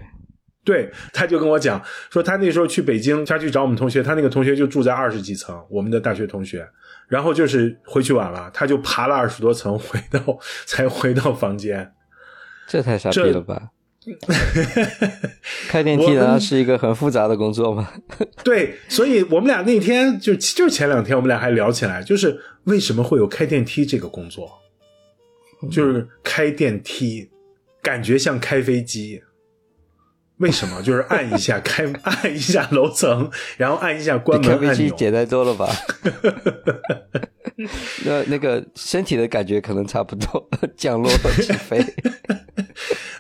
Speaker 3: 对，*laughs* 他就跟我讲说，他那时候去北京，他去找我们同学，他那个同学就住在二十几层，我们的大学同学。然后就是回去晚了，他就爬了二十多层，*laughs* 回到才回到房间。
Speaker 1: 这太傻逼了吧！开电梯难道是一个很复杂的工作吗？*laughs*
Speaker 3: 对，所以我们俩那天就就是前两天我们俩还聊起来，就是为什么会有开电梯这个工作，就是开电梯，感觉像开飞机。为什么？就是按一下 *laughs* 开，按一下楼层，然后按一下关门按钮。
Speaker 1: 机简单多了吧？*laughs* 那那个身体的感觉可能差不多，*laughs* 降落和起飞。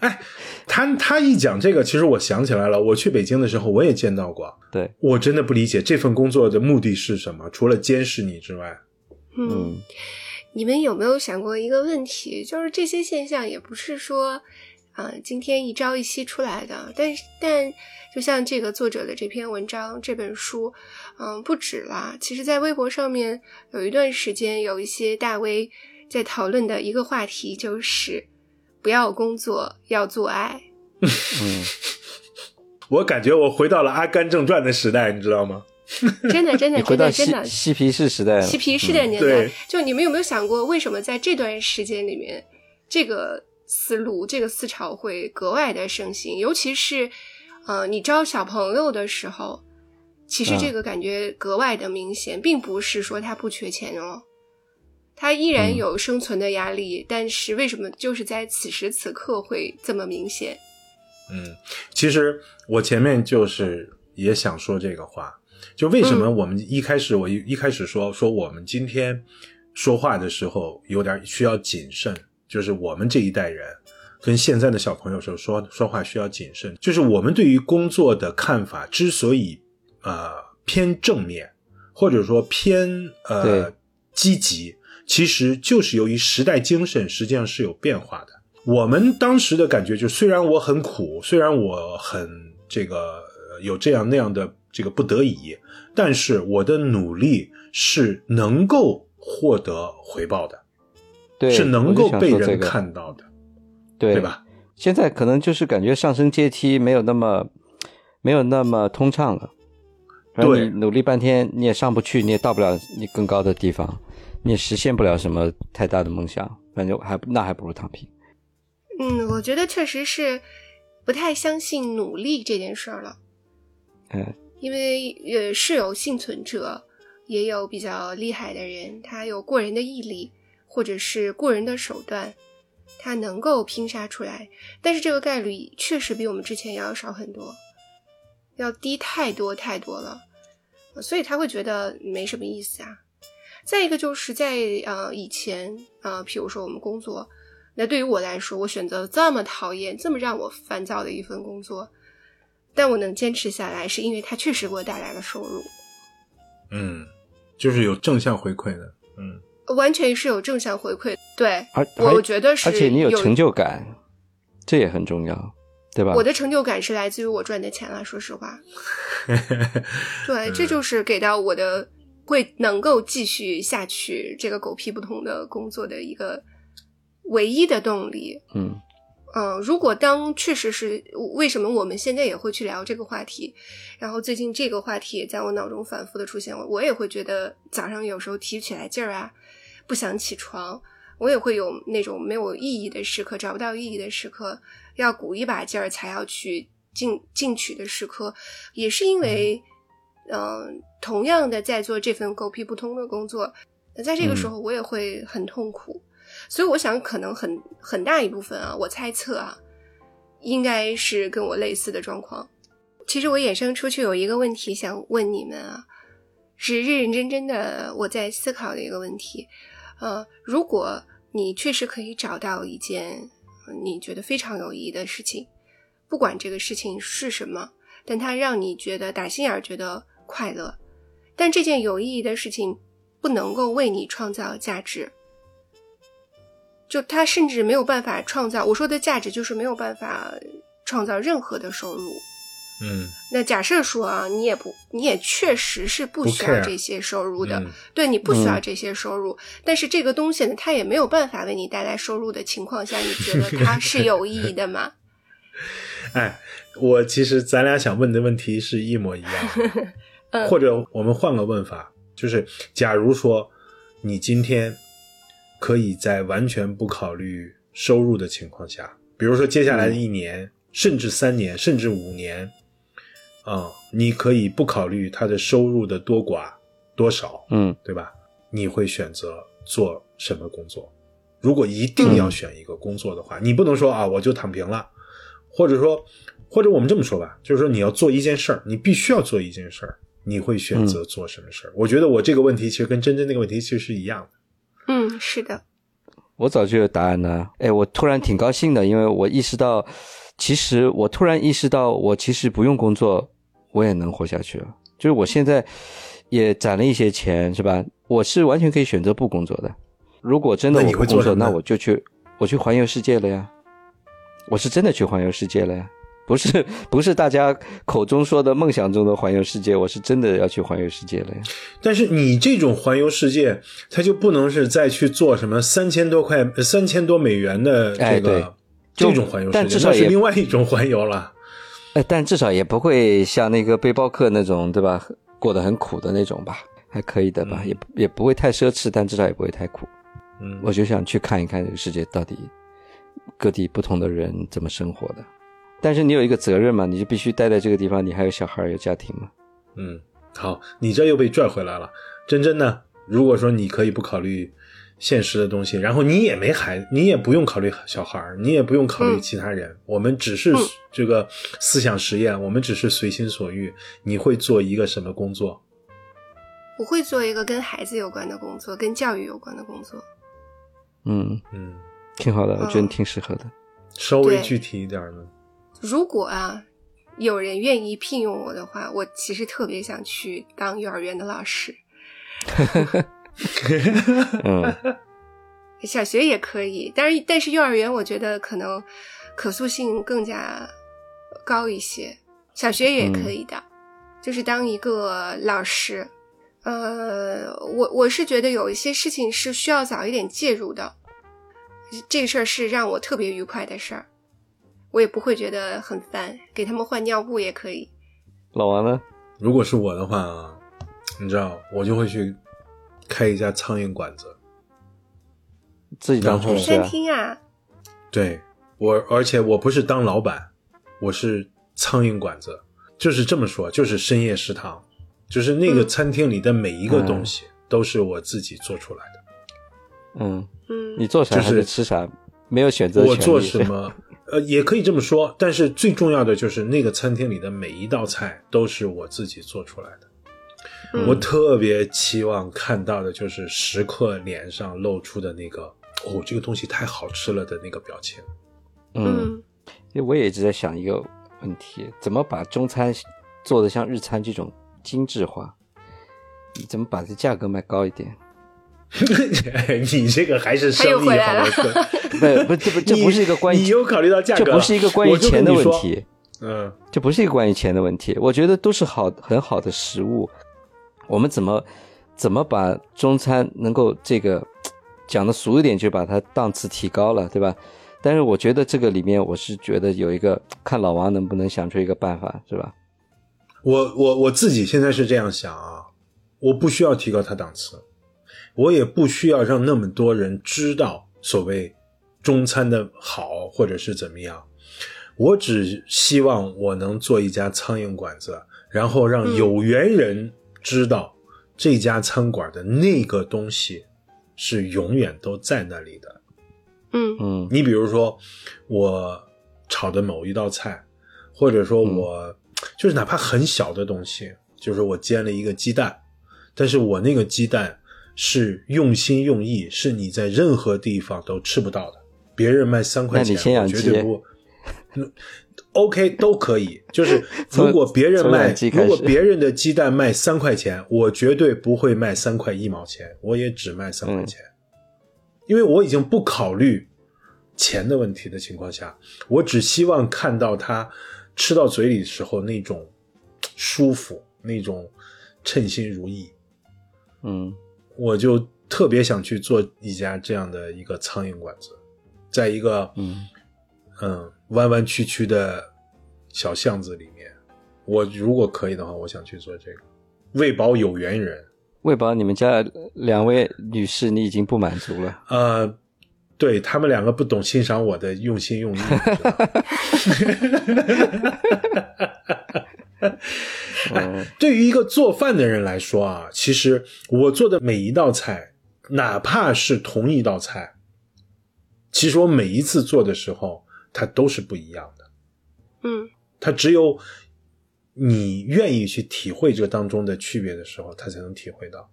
Speaker 3: 哎他他一讲这个，其实我想起来了，我去北京的时候我也见到过。
Speaker 1: 对，
Speaker 3: 我真的不理解这份工作的目的是什么，除了监视你之外。
Speaker 2: 嗯，
Speaker 1: 嗯，
Speaker 2: 你们有没有想过一个问题？就是这些现象也不是说，啊、今天一朝一夕出来的，但是但就像这个作者的这篇文章、这本书，嗯，不止啦。其实，在微博上面有一段时间，有一些大 V 在讨论的一个话题就是，不要工作，要做爱。
Speaker 1: 嗯，*laughs*
Speaker 3: 我感觉我回到了《阿甘正传》的时代，你知道吗？*laughs*
Speaker 2: 真的，真的，真的，真的，
Speaker 1: 嬉皮士时代了，
Speaker 2: 嬉皮士的
Speaker 1: 嗯
Speaker 2: 年代，
Speaker 3: 对
Speaker 2: 就你们有没有想过，为什么在这段时间里面，这个思路、这个思潮会格外的盛行？尤其是，呃，你招小朋友的时候，其实
Speaker 1: 嗯
Speaker 2: 这个感觉格外的明显，并不是说他不缺钱哦，他依然
Speaker 1: 嗯
Speaker 2: 有生存的压力，但是为什么就是在此时此刻会这么明显？
Speaker 3: 嗯，其实我前面就是也想说这个话，就为什么我们一开始、我一一开始说说我们今天说话的时候有点需要谨慎，就是我们这一代人跟现在的小朋友说说说话需要谨慎，就是我们对于工作的看法之所以呃偏正面，或者说偏呃积极，其实就是由于时代精神实际上是有变化的。我们当时的感觉就，虽然我很苦，虽然我很这个呃有这样那样的这个不得已，但是我的努力是能够获得回报的，
Speaker 1: 对，
Speaker 3: 是能够被人看到的，
Speaker 1: 对
Speaker 3: 对？吧？
Speaker 1: 现在可能就是感觉上升阶梯没有那么没有那么通畅了，然后
Speaker 3: 对
Speaker 1: 你努力半天你也上不去，你也到不了你更高的地方，你也实现不了什么太大的梦想，反正还那还不如躺平。
Speaker 2: 嗯，我觉得确实是不太相信努力这件事儿了。
Speaker 1: 嗯，
Speaker 2: 因为呃是有幸存者，也有比较厉害的人，他有过人的毅力，或者是过人的手段，他能够拼杀出来。但是这个概率确实比我们之前要少很多，要低太多太多了，所以他会觉得没什么意思啊。再一个就是在呃以前呃，譬如说我们工作，那对于我来说，我选择这么讨厌、这么让我烦躁的一份工作，但我能坚持下来，是因为它确实给我带来了收入，
Speaker 3: 嗯，就是有正向回馈的，嗯，
Speaker 2: 完全是有正向回馈。对，
Speaker 1: 而
Speaker 2: 我觉得是
Speaker 1: 而且你有
Speaker 2: 有
Speaker 1: 成就感，这也很重要，对吧？
Speaker 2: 我的成就感是来自于我赚的钱啊，说实话，*laughs* 对，这就是给到我的会能够继续下去这个狗屁不通的工作的一个唯一的动力。
Speaker 1: 嗯
Speaker 2: 嗯，如果当确实是为什么我们现在也会去聊这个话题，然后最近这个话题也在我脑中反复的出现，我我也会觉得早上有时候提不起来劲儿啊，不想起床，我也会有那种没有意义的时刻，找不到意义的时刻，要鼓一把劲儿才要去进进取的时刻，也是因为嗯、同样的在做这份狗屁不通的工作，那在这个时候我也会很痛苦。所以我想，可能很很大一部分啊，我猜测啊，应该是跟我类似的状况。其实我衍生出去有一个问题想问你们啊，是认认真真的我在思考的一个问题。呃，如果你确实可以找到一件你觉得非常有意义的事情，不管这个事情是什么，但它让你觉得打心眼儿觉得快乐，但这件有意义的事情不能够为你创造价值，就它甚至没有办法创造。我说的价值就是没有办法创造任何的收入。
Speaker 3: 嗯。
Speaker 2: 那假设说啊，你也不，你也确实是不
Speaker 3: 不
Speaker 2: 需要这些收入的，
Speaker 3: 嗯。
Speaker 2: 对你不需要
Speaker 1: 嗯。
Speaker 2: 这些收入，但是这个东西呢，它也没有办法为你带来收入的情况下，你觉得它 *laughs* 是有意义的吗？*laughs*
Speaker 3: 哎，我其实咱俩想问的问题是一模一样的，*laughs*
Speaker 2: 嗯。
Speaker 3: 或者我们换个问法，就是假如说你今天可以在完全不考虑收入的情况下，比如说接下来的一年，甚至三年，甚至五年，啊、你可以不考虑他的收入的多寡多少，
Speaker 1: 嗯
Speaker 3: 对吧？你会选择做什么工作？如果一定要选一个工作的话，你不能说啊，我就躺平了，或者说，或者我们这么说吧，就是说你要做一件事儿，你必须要做一件事儿，你会选择做什么事儿？我觉得我这个问题其实跟真真那个问题其实是一样的。
Speaker 2: 嗯，是的，
Speaker 1: 我早就有答案了。哎，我突然挺高兴的，因为我意识到，其实我突然意识到，我其实不用工作，我也能活下去了。就是我现在也攒了一些钱，是吧？我是完全可以选择不工作的。如果真的
Speaker 3: 你
Speaker 1: 我不工作，那我就去，我去环游世界了呀。我是真的去环游世界了呀，不是 *laughs* 不是大家口中说的梦想中的环游世界，我是真的要去环游世界了呀。
Speaker 3: 但是你这种环游世界，它就不能是再去做什么三千多块、三千多美元的这个、
Speaker 1: 就
Speaker 3: 这种环游世界，
Speaker 1: 但至少
Speaker 3: 那是另外一种环游了。
Speaker 1: 呃，但至少也不会像那个背包客那种，对吧？过得很苦的那种吧，还可以的吧，
Speaker 3: 嗯
Speaker 1: 也也不会太奢侈，但至少也不会太苦。
Speaker 3: 嗯，
Speaker 1: 我就想去看一看这个世界到底各地不同的人怎么生活的。但是你有一个责任嘛，你就必须待在这个地方，你还有小孩有家庭嘛。
Speaker 3: 嗯，好，你这又被拽回来了。真真呢？如果说你可以不考虑现实的东西，然后你也没孩子，你也不用考虑小孩儿，你也不用考虑
Speaker 2: 嗯
Speaker 3: 其他人，我们只是
Speaker 2: 嗯
Speaker 3: 这个思想实验，我们只是随心所欲。你会做一个什么工作？
Speaker 2: 我会做一个跟孩子有关的工作，跟教育有关的工作。
Speaker 1: 嗯，
Speaker 3: 嗯，
Speaker 1: 挺好的，我觉得
Speaker 2: 你
Speaker 1: 挺适合的。
Speaker 2: 对
Speaker 3: 稍微具体一点呢？
Speaker 2: 如果啊，有人愿意聘用我的话，我其实特别想去当幼儿园的老师，*laughs* *laughs*
Speaker 1: 嗯
Speaker 2: 小学也可以，但是但是幼儿园我觉得可能可塑性更加高一些，小学也可以的，就是当一个老师。呃，我我是觉得有一些事情是需要早一点介入的，这个事儿是让我特别愉快的事儿，我也不会觉得很烦，给他们换尿布也可以。
Speaker 1: 老王呢？
Speaker 3: 如果是我的话啊，你知道，我就会去开一家苍蝇馆子。
Speaker 1: 自己当
Speaker 3: 然后
Speaker 2: 餐
Speaker 1: 厨师啊？
Speaker 2: 厅啊，
Speaker 3: 对我，而且我不是当老板，我是苍蝇馆子，就是这么说，就是深夜食堂，就是那个
Speaker 2: 嗯
Speaker 3: 餐厅里的每一个东西都是我自己做出来的。
Speaker 1: 嗯，
Speaker 2: 嗯，
Speaker 1: 你做啥
Speaker 3: 就是
Speaker 1: 吃啥，没有选择权利。
Speaker 3: 我做什么，*laughs* 呃，也可以这么说，但是最重要的就是那个餐厅里的每一道菜都是我自己做出来的。
Speaker 2: 嗯
Speaker 3: 我特别期望看到的就是食客脸上露出的那个“哦，这个东西太好吃了”的那个表情。
Speaker 1: 嗯，
Speaker 2: 嗯
Speaker 1: 因为我也一直在想一个问题：怎么把中餐做的像日餐这种精致化？你怎么把这价格卖高一点？*laughs*
Speaker 3: 你这个还是生意好吗？
Speaker 1: 不 *laughs* 不，这不这不是一个关于
Speaker 3: 你又考虑到价格，
Speaker 1: 这不是一个关于钱的。问题，
Speaker 3: 嗯
Speaker 1: 这不是一个关于钱的问题。我觉得都是好很好的食物，我们怎么怎么把中餐能够这个讲的俗一点，就把它档次提高了，对吧？但是我觉得这个里面，我是觉得有一个看老王能不能想出一个办法，是吧？
Speaker 3: 我我我自己现在是这样想啊，我不需要提高它档次，我也不需要让那么多人知道所谓中餐的好或者是怎么样，我只希望我能做一家苍蝇馆子，然后让有缘人知道这家餐馆的那个东西是永远都在那里的。
Speaker 2: 嗯
Speaker 1: 嗯
Speaker 3: 你比如说，我炒的某一道菜，或者说我、就是哪怕很小的东西，就是我煎了一个鸡蛋，但是我那个鸡蛋是用心用意，是你在任何地方都吃不到的。别人卖三块钱，我绝对不。嗯 OK 都可以，就是 *laughs* 如果别人卖如果别人的鸡蛋卖三块钱，我绝对不会卖三块一毛钱，我也只卖三块
Speaker 1: 嗯。
Speaker 3: 钱。因为我已经不考虑钱的问题的情况下，我只希望看到他吃到嘴里的时候那种舒服，那种称心如意，
Speaker 1: 嗯。
Speaker 3: 我就特别想去做一家这样的一个苍蝇馆子，在一个
Speaker 1: 嗯
Speaker 3: 嗯弯弯曲曲的小巷子里面。我如果可以的话，我想去做这个，喂饱有缘人。
Speaker 1: 喂饱你们家两位女士，你已经不满足了。
Speaker 3: 呃，对他们两个不懂欣赏我的用心用意。你知道
Speaker 1: 嗯 *laughs*
Speaker 3: 对于一个做饭的人来说啊，其实我做的每一道菜，哪怕是同一道菜，其实我每一次做的时候，它都是不一样的。
Speaker 2: 嗯
Speaker 3: 它只有你愿意去体会这当中的区别的时候，它才能体会到。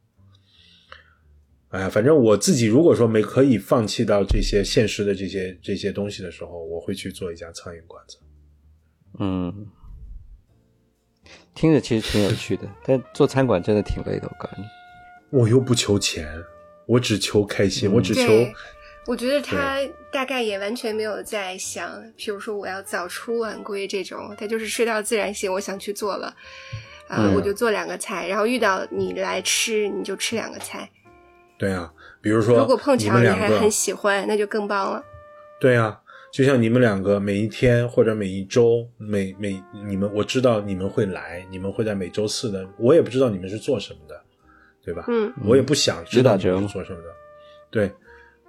Speaker 3: 哎呀，反正我自己如果说没可以放弃到这些现实的这些这些东西的时候，我会去做一家苍蝇馆子。
Speaker 1: 嗯，听着其实挺有趣的，*laughs* 但做餐馆真的挺累的，我告诉你。
Speaker 3: 我又不求钱，我只求开心，
Speaker 1: 嗯
Speaker 3: 我只求
Speaker 2: 对，我觉得他大概也完全没有在想，比如说我要早出晚归这种，他就是睡到自然醒，我想去做了，啊、
Speaker 3: 嗯
Speaker 2: 我就做两个菜，然后遇到你来吃，你就吃两个菜。
Speaker 3: 对啊。比如说，
Speaker 2: 如果碰巧你还很喜欢，那就更棒了。
Speaker 3: 对啊，就像你们两个每一天或者每一周，每每你们我知道你们会来，你们会在每周四的，我也不知道你们是做什么的，对吧？
Speaker 2: 嗯
Speaker 3: 我也不想知道你们是做什么的，对，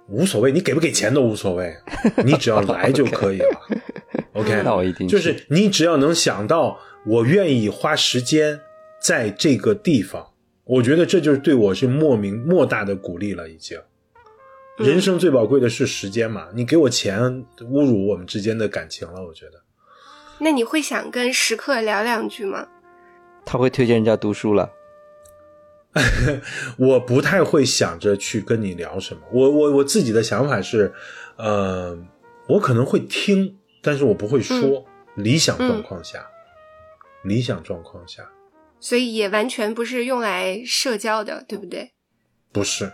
Speaker 3: 无所谓，你给不给钱都无所谓，*laughs* 你只要来就可以了。*laughs* OK，
Speaker 1: 那我一定
Speaker 3: 就是你只要能想到我愿意花时间在这个地方，我觉得这就是对我是莫名莫大的鼓励了，已经。
Speaker 2: 嗯
Speaker 3: 人生最宝贵的是时间嘛，你给我钱，侮辱我们之间的感情了，我觉得。
Speaker 2: 那你会想跟食客聊两句吗？
Speaker 1: 他会推荐人家读书了。*laughs*
Speaker 3: 我不太会想着去跟你聊什么，我我我自己的想法是，呃，我可能会听，但是我不会说。理想状况下，理想状况下
Speaker 2: 所以也完全不是用来社交的，对不对？
Speaker 3: 不是，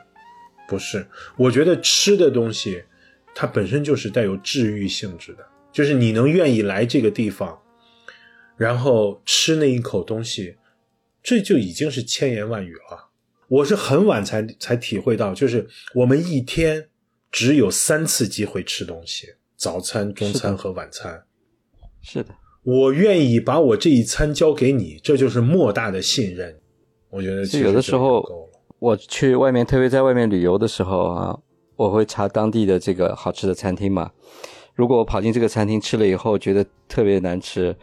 Speaker 3: 不是。我觉得吃的东西，它本身就是带有治愈性质的，就是你能愿意来这个地方，然后吃那一口东西，这就已经是千言万语了。我是很晚才才体会到，就是我们一天只有三次机会吃东西：早餐、中餐和晚餐。
Speaker 1: 是的，
Speaker 3: 我愿意把我这一餐交给你，这就是莫大的信任。我觉得
Speaker 1: 有的时候我去外面，特别在外面旅游的时候啊，我会查当地的这个好吃的餐厅嘛。如果我跑进这个餐厅吃了以后觉得特别难吃，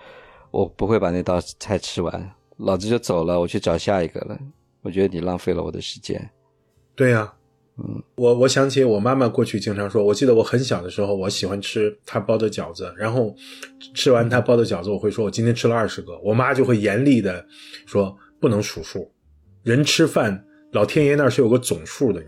Speaker 1: 我不会把那道菜吃完，老子就走了，我去找下一个了。我觉得你浪费了我的时间。
Speaker 3: 对呀、
Speaker 1: 嗯，
Speaker 3: 我我想起我妈妈过去经常说，我记得我很小的时候，我喜欢吃她包的饺子，然后吃完她包的饺子，我会说我今天吃了二十个，我妈就会严厉的说不能数数，人吃饭老天爷那儿是有个总数的，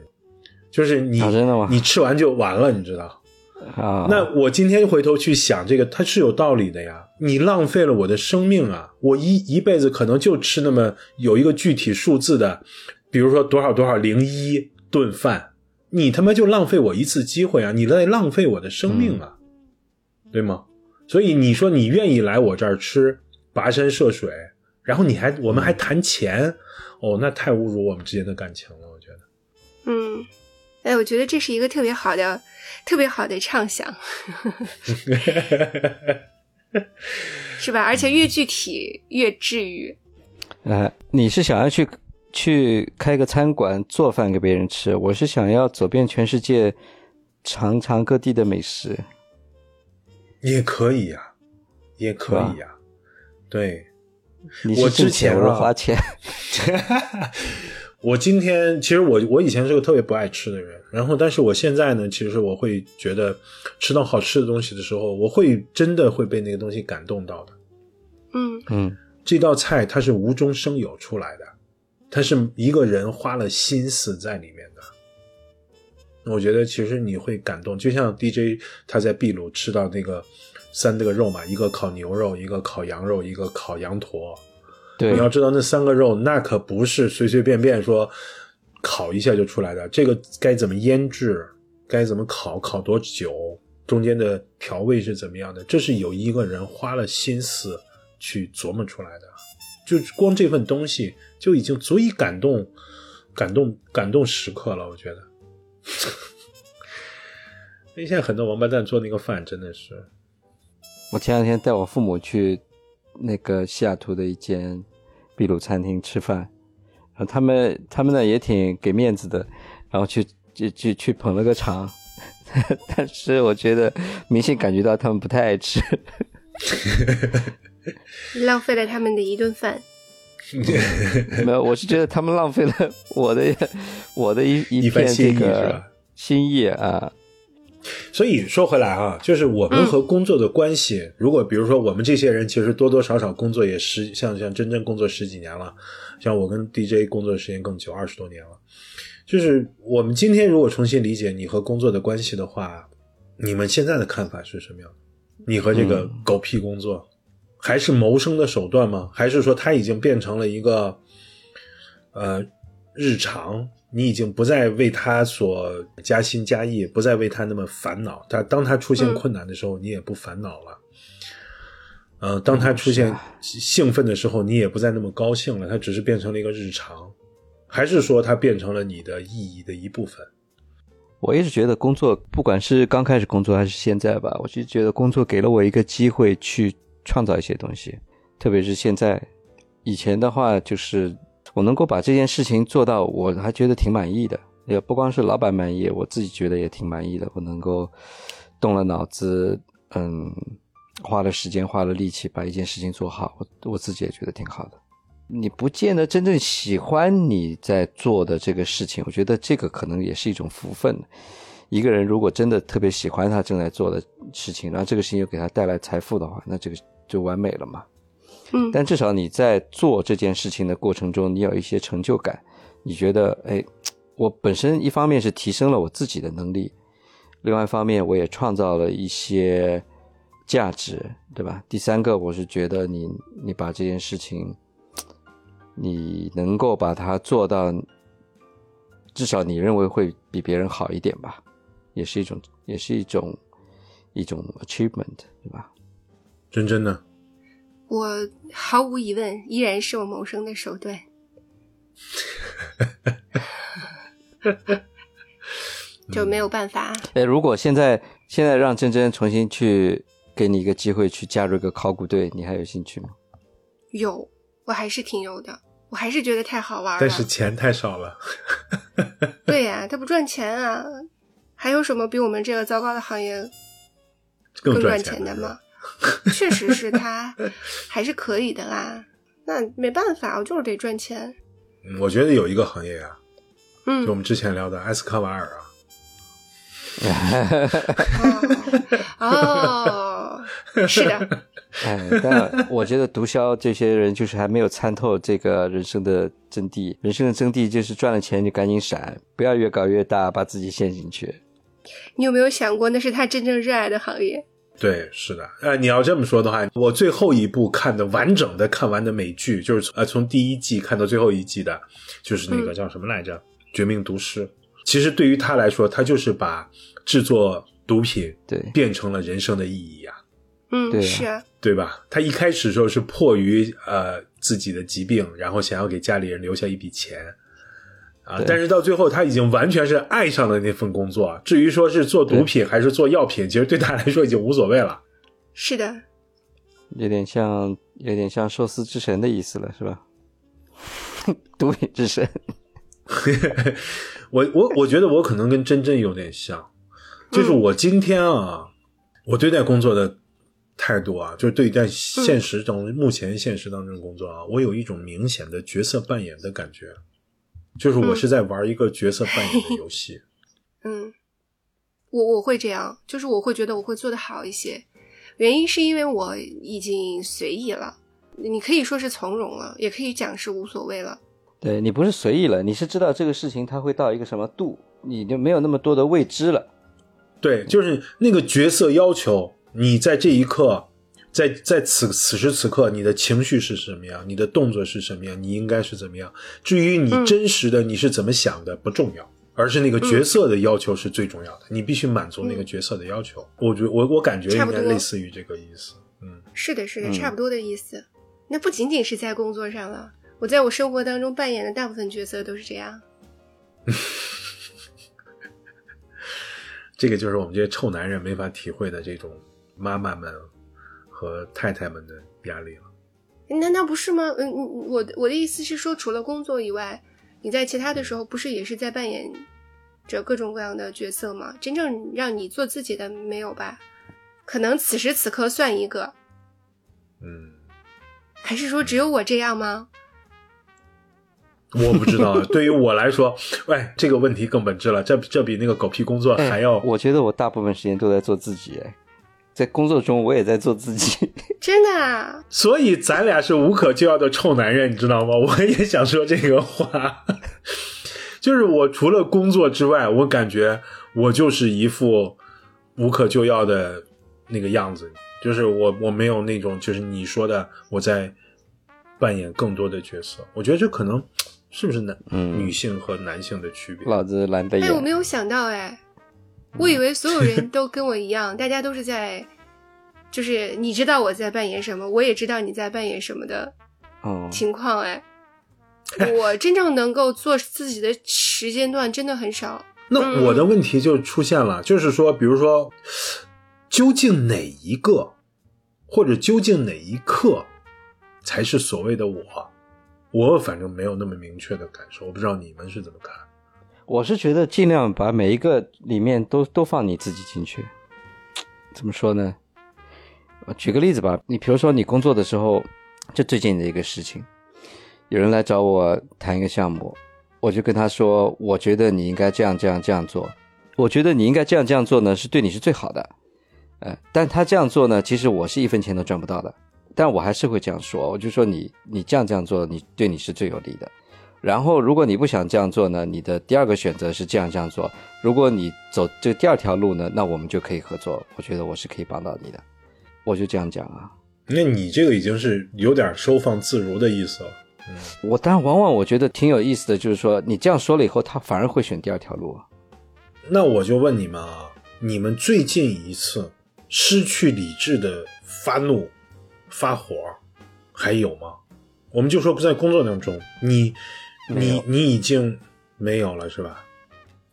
Speaker 3: 就是你、你吃完就完了，你知道。*laughs*
Speaker 1: 啊，
Speaker 3: 那我今天回头去想这个，它是有道理的呀。你浪费了我的生命啊！我一一辈子可能就吃那么有一个具体数字的，比如说多少多少零一顿饭，你他妈就浪费我一次机会啊！你在浪费我的生命啊，对吗？所以你说你愿意来我这儿吃，跋山涉水，然后你还我们还谈钱，哦，那太侮辱我们之间的感情了，我觉得。
Speaker 2: 嗯，哎，我觉得这是一个特别好的、特别好的畅想，*laughs* 是吧？而且越具体越治愈。
Speaker 1: 呃，你是想要去去开个餐馆做饭给别人吃，我是想要走遍全世界，尝尝各地的美食。
Speaker 3: 也可以呀、也可以呀、对，
Speaker 1: 你是
Speaker 3: 我之
Speaker 1: 挣钱，我是
Speaker 3: 前啊
Speaker 1: 花钱。*laughs* *laughs*
Speaker 3: 我今天其实我我以前是个特别不爱吃的人，然后但是我现在呢，其实我会觉得吃到好吃的东西的时候，我会真的会被那个东西感动到的。
Speaker 2: 嗯
Speaker 1: 嗯，
Speaker 3: 这道菜它是无中生有出来的，它是一个人花了心思在里面的。我觉得其实你会感动，就像 DJ 他在秘鲁吃到那个三这个肉嘛，一个烤牛肉，一个烤羊肉，一个烤羊驼。
Speaker 1: 对
Speaker 3: 你，要知道那三个肉，那可不是随随便便说烤一下就出来的。这个该怎么腌制，该怎么烤，烤多久，中间的调味是怎么样的，这是有一个人花了心思去琢磨出来的。就光这份东西就已经足以感动、感动、感动时刻了。我觉得，*laughs* 因为现在很多王八蛋做那个饭真的是，
Speaker 1: 我前两天带我父母去那个西雅图的一间秘鲁餐厅吃饭，然后他们他们呢也挺给面子的，然后去去去去捧了个场，*laughs* 但是我觉得明显感觉到他们不太爱吃。*laughs*
Speaker 2: 浪费了他们的一顿饭。*laughs*
Speaker 1: 没有，我是觉得他们浪费了我的我的一
Speaker 3: 一
Speaker 1: 片这个心意啊。
Speaker 3: 所以说回来啊，就是我们和工作的关系，如果比如说我们这些人，其实多多少少工作也十像像真正工作十几年了，像我跟 DJ 工作时间更久，二十多年了。就是我们今天如果重新理解你和工作的关系的话，你们现在的看法是什么样？你和这个狗屁工作，还是谋生的手段吗？还是说它已经变成了一个呃日常？你已经不再为他所加薪加意，不再为他那么烦恼。他当他出现困难的时候，你也不烦恼了。呃，当他出现兴奋的时候，你也不再那么高兴了。他只是变成了一个日常，还是说他变成了你的意义的一部分？
Speaker 1: 我一直觉得工作，不管是刚开始工作还是现在吧，我就觉得工作给了我一个机会去创造一些东西，特别是现在。以前的话，就是我能够把这件事情做到，我还觉得挺满意的。也不光是老板满意，我自己觉得也挺满意的。我能够动了脑子，嗯，花了时间，花了力气，把一件事情做好，我我自己也觉得挺好的。你不见得真正喜欢你在做的这个事情，我觉得这个可能也是一种福分。一个人如果真的特别喜欢他正在做的事情，然后这个事情又给他带来财富的话，那这个就完美了嘛。
Speaker 2: 嗯，
Speaker 1: 但至少你在做这件事情的过程中，你有一些成就感，你觉得，哎，我本身一方面是提升了我自己的能力，另外一方面我也创造了一些价值，对吧？第三个，我是觉得你你把这件事情，你能够把它做到，至少你认为会比别人好一点吧，也是一种，也是一种一种 achievement，对吧？
Speaker 3: 真真的，
Speaker 2: 我毫无疑问依然是我谋生的手段。*laughs* 就没有办法，
Speaker 1: 哎，如果现在现在让珍珍重新去给你一个机会去加入一个考古队，你还有兴趣吗？
Speaker 2: 有，我还是挺有的，我还是觉得太好玩了。
Speaker 3: 但是钱太少了。*laughs* *laughs*
Speaker 2: 对呀、它不赚钱啊。还有什么比我们这个糟糕的行业
Speaker 3: 更
Speaker 2: 赚
Speaker 3: 赚钱的
Speaker 2: 的吗？*laughs* 确实是他还是可以的啦。那没办法，我就是得赚钱。
Speaker 3: 嗯我觉得有一个行业啊，就我
Speaker 2: 嗯，
Speaker 3: 们之前聊的埃斯科瓦尔啊，
Speaker 2: 哦，哦是的，*laughs*
Speaker 1: 哎，但我觉得毒枭这些人就是还没有参透这个人生的真谛。人生的真谛就是赚了钱就赶紧闪，不要越搞越大，把自己陷进去。
Speaker 2: 你有没有想过，那是他真正热爱的行业？
Speaker 3: 对，是的。呃，你要这么说的话，我最后一部看的完整的看完的美剧，就是从呃从第一季看到最后一季的，就是那个
Speaker 2: 嗯
Speaker 3: 叫什么来着，绝命毒师》。其实对于他来说，他就是把制作毒品
Speaker 1: 对
Speaker 3: 变成了人生的意义呀、
Speaker 2: 嗯，
Speaker 1: 对啊
Speaker 2: 是啊，
Speaker 3: 对吧？他一开始的时候是迫于呃自己的疾病，然后想要给家里人留下一笔钱啊，但是到最后他已经完全是爱上了那份工作。至于说是做毒品还是做药品，其实对他来说已经无所谓了。
Speaker 2: 是的，
Speaker 1: 有点像，有点像寿司之神的意思了，是吧？*laughs* 毒品之神。*laughs*
Speaker 3: 我我我觉得我可能跟真真有点像，就是我今天啊，我对待工作的态度啊，就是对待现实中、目前现实当中的工作啊，我有一种明显的角色扮演的感觉，就是我是在玩一个角色扮演的游戏。*laughs*
Speaker 2: 嗯，我我会这样，就是我会觉得我会做的好一些，原因是因为我已经随意了，你可以说是从容了，也可以讲是无所谓了。
Speaker 1: 对你不是随意了，你是知道这个事情它会到一个什么度，你就没有那么多的未知了。
Speaker 3: 对，就是那个角色要求你在这一刻，在在此此时此刻，你的情绪是什么样，你的动作是什么样，你应该是怎么样。至于你真实的你是怎么想的不重要，而是那个角色的要求是最重要的，你必须满足那个角色的要求。我觉我我感觉应该类似于这个意思。嗯，
Speaker 2: 是的，是的，差不多的意思。那不仅仅是在工作上了。我在我生活当中扮演的大部分角色都是这样，*laughs*
Speaker 3: 这个就是我们这些臭男人没法体会的这种妈妈们和太太们的压力了。
Speaker 2: 难道不是吗？嗯，我我的意思是说，除了工作以外，你在其他的时候不是也是在扮演着各种各样的角色吗？真正让你做自己的没有吧？可能此时此刻算一个，
Speaker 3: 嗯，
Speaker 2: 还是说只有我这样吗？
Speaker 3: 我不知道，*laughs* 对于我来说，喂，这个问题更本质了。这这比那个狗屁工作还要……
Speaker 1: 我觉得我大部分时间都在做自己，在工作中我也在做自己，*laughs*
Speaker 2: 真的啊。
Speaker 3: 所以咱俩是无可救药的臭男人，你知道吗？我也想说这个话，就是我除了工作之外，我感觉我就是一副无可救药的那个样子，就是我我没有那种，就是你说的我在扮演更多的角色。我觉得这可能。是不是男女性和男性的区别？
Speaker 1: 老子懒得。
Speaker 2: 哎，我没有想到哎，我以为所有人都跟我一样，大家都是在，就是你知道我在扮演什么，我也知道你在扮演什么的情况哎。我真正能够做自己的时间段真的很少。*laughs*
Speaker 3: 那我的问题就出现了，就是说，比如说，究竟哪一个，或者究竟哪一刻，才是所谓的我？我反正没有那么明确的感受，我不知道你们是怎么看。
Speaker 1: 我是觉得尽量把每一个里面都都放你自己进去。怎么说呢？举个例子吧，你比如说你工作的时候，就最近的一个事情，有人来找我谈一个项目，我就跟他说，我觉得你应该这样这样这样做，我觉得你应该这样这样做呢，是对你是最好的。呃，但他这样做呢，其实我是一分钱都赚不到的。但我还是会这样说，我就说你你这样这样做，你对你是最有利的。然后如果你不想这样做呢，你的第二个选择是这样这样做。如果你走这第二条路呢，那我们就可以合作。我觉得我是可以帮到你的，我就这样讲啊。
Speaker 3: 那你这个已经是有点收放自如的意思了。嗯，
Speaker 1: 我但往往我觉得挺有意思的，就是说你这样说了以后，他反而会选第二条路。
Speaker 3: 那我就问你们啊，你们最近一次失去理智的发怒？发火还有吗？我们就说不在工作当中，你你你已经没有了是吧？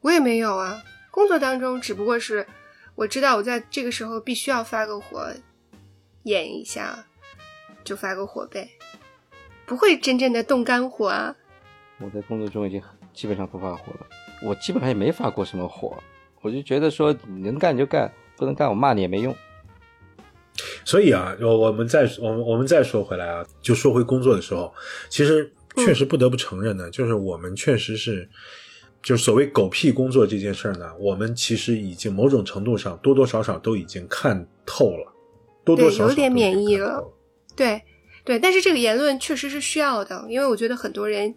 Speaker 2: 我也没有啊。工作当中只不过是我知道我在这个时候必须要发个火，演一下就发个火呗，不会真正的动肝火啊。
Speaker 1: 我在工作中已经基本上不发火了，我基本上也没发过什么火，我就觉得说能干就干，不能干我骂你也没用。
Speaker 3: 所以啊，我我们再我们我们再说回来啊，就说回工作的时候，其实确实不得不承认呢，就是我们确实是，就是所谓狗屁工作这件事儿呢，我们其实已经某种程度上多多少少都已经看透了，多多少少
Speaker 2: 有点免疫了。对对，但是这个言论确实是需要的，因为我觉得很多人，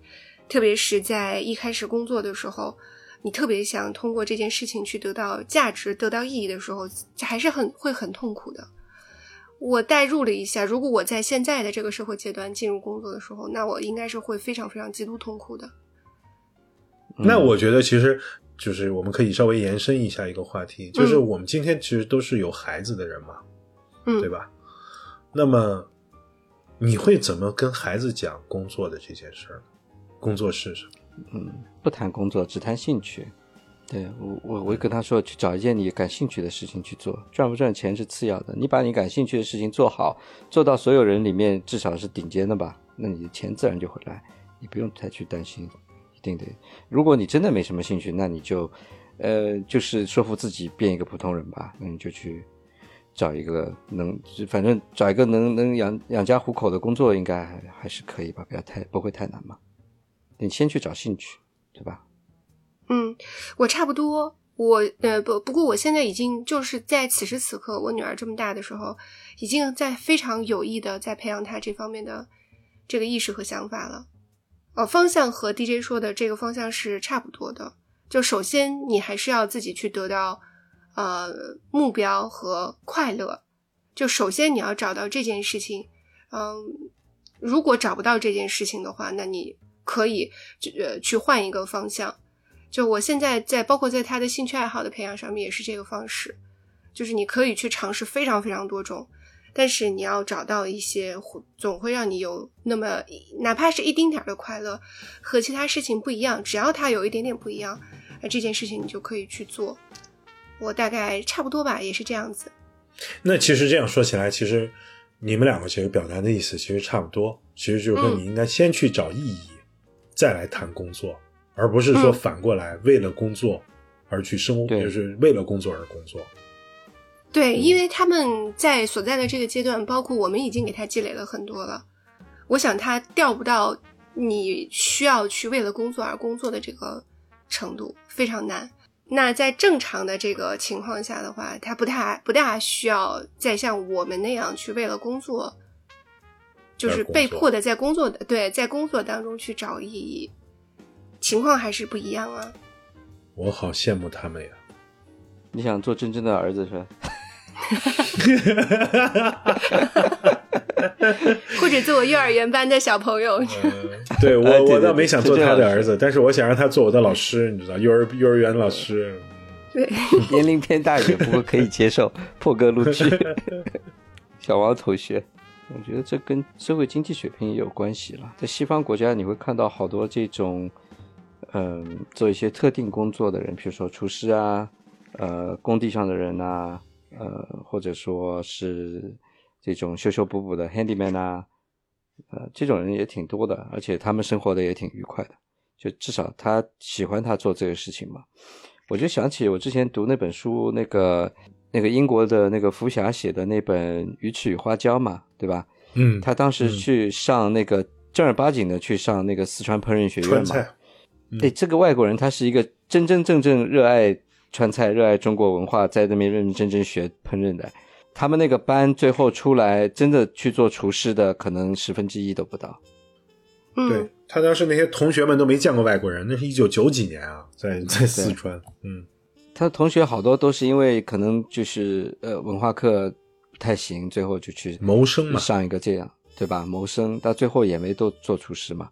Speaker 2: 特别是在一开始工作的时候，你特别想通过这件事情去得到价值、得到意义的时候，还是很会很痛苦的。我代入了一下，如果我在现在的这个社会阶段进入工作的时候，那我应该是会非常非常极度痛苦的。
Speaker 3: 那我觉得其实就是我们可以稍微延伸一下一个话题，就是我们今天其实都是有孩子的人嘛，
Speaker 2: 嗯，
Speaker 3: 对吧？那么你会怎么跟孩子讲工作的这件事儿？工作是什么？
Speaker 1: 嗯，不谈工作，只谈兴趣。对我，我我会跟他说，去找一件你感兴趣的事情去做，赚不赚钱是次要的。你把你感兴趣的事情做好，做到所有人里面至少是顶尖的吧，那你的钱自然就会来，你不用太去担心，一定得。如果你真的没什么兴趣，那你就，呃，就是说服自己变一个普通人吧。那你就去，找一个能，反正找一个能能养养家糊口的工作，应该还还是可以吧，不要太不会太难嘛。你先去找兴趣，对吧？
Speaker 2: 嗯，我差不多。我呃不不过我现在已经就是在此时此刻，我女儿这么大的时候，已经在非常有意的在培养她这方面的这个意识和想法了。哦，方向和 DJ 说的这个方向是差不多的。就首先你还是要自己去得到。呃，目标和快乐，就首先你要找到这件事情。嗯，如果找不到这件事情的话，那你可以呃去换一个方向。就我现在在，包括在他的兴趣爱好的培养上面，也是这个方式。就是你可以去尝试非常非常多种，但是你要找到一些总会让你有那么哪怕是一丁点儿的快乐，和其他事情不一样。只要它有一点点不一样，那这件事情你就可以去做。我大概差不多吧，也是这样子。
Speaker 3: 那其实这样说起来，其实你们两个其实表达的意思其实差不多。其实就是说，你应该先去找意义，再来谈工作，而不是说反过来为了工作而去生活，就是为了工作而工作。
Speaker 2: 对，因为他们在所在的这个阶段，包括我们已经给他积累了很多了。我想他调不到你需要去为了工作而工作的这个程度，非常难。那在正常的这个情况下的话，他不太不大需要再像我们那样去为了工作，就是被迫的在工作的对，在工作当中去找意义，情况还是不一样啊。
Speaker 3: 我好羡慕他们呀！
Speaker 1: 你想做真正的儿子是吧？*laughs*
Speaker 2: 或者做我幼儿园班的小朋友，
Speaker 3: 对我 *laughs* 我倒没想做他的儿子，但是我想让他做我的老师，你知道，幼儿幼儿园老师。
Speaker 2: 对，*laughs*
Speaker 1: 年龄偏大一点，不过可以接受，破格录取。小王同学，我觉得这跟社会经济水平也有关系了。在西方国家，你会看到好多这种，嗯，做一些特定工作的人，比如说厨师啊，呃，工地上的人啊，呃，或者说是。这种修修补补的 handyman 啊，呃，这种人也挺多的，而且他们生活的也挺愉快的，就至少他喜欢他做这个事情嘛。我就想起我之前读那本书，那个那个英国的那个福霞写的那本《鱼翅与花椒》嘛，对吧？
Speaker 3: 嗯，
Speaker 1: 他当时去上那个正儿八经的去上那个四川烹饪学院嘛。哎，这个外国人他是一个真真正正热爱川菜、热爱中国文化，在那边认认真真学烹饪的。他们那个班最后出来真的去做厨师的，可能十分之一都不到。
Speaker 3: 对他当时那些同学们都没见过外国人，那是一九九几年啊，在在四川。嗯，
Speaker 1: 他同学好多都是因为可能就是呃文化课不太行，最后就去
Speaker 3: 谋生嘛，
Speaker 1: 上一个这样对吧？谋生到最后也没都做厨师嘛。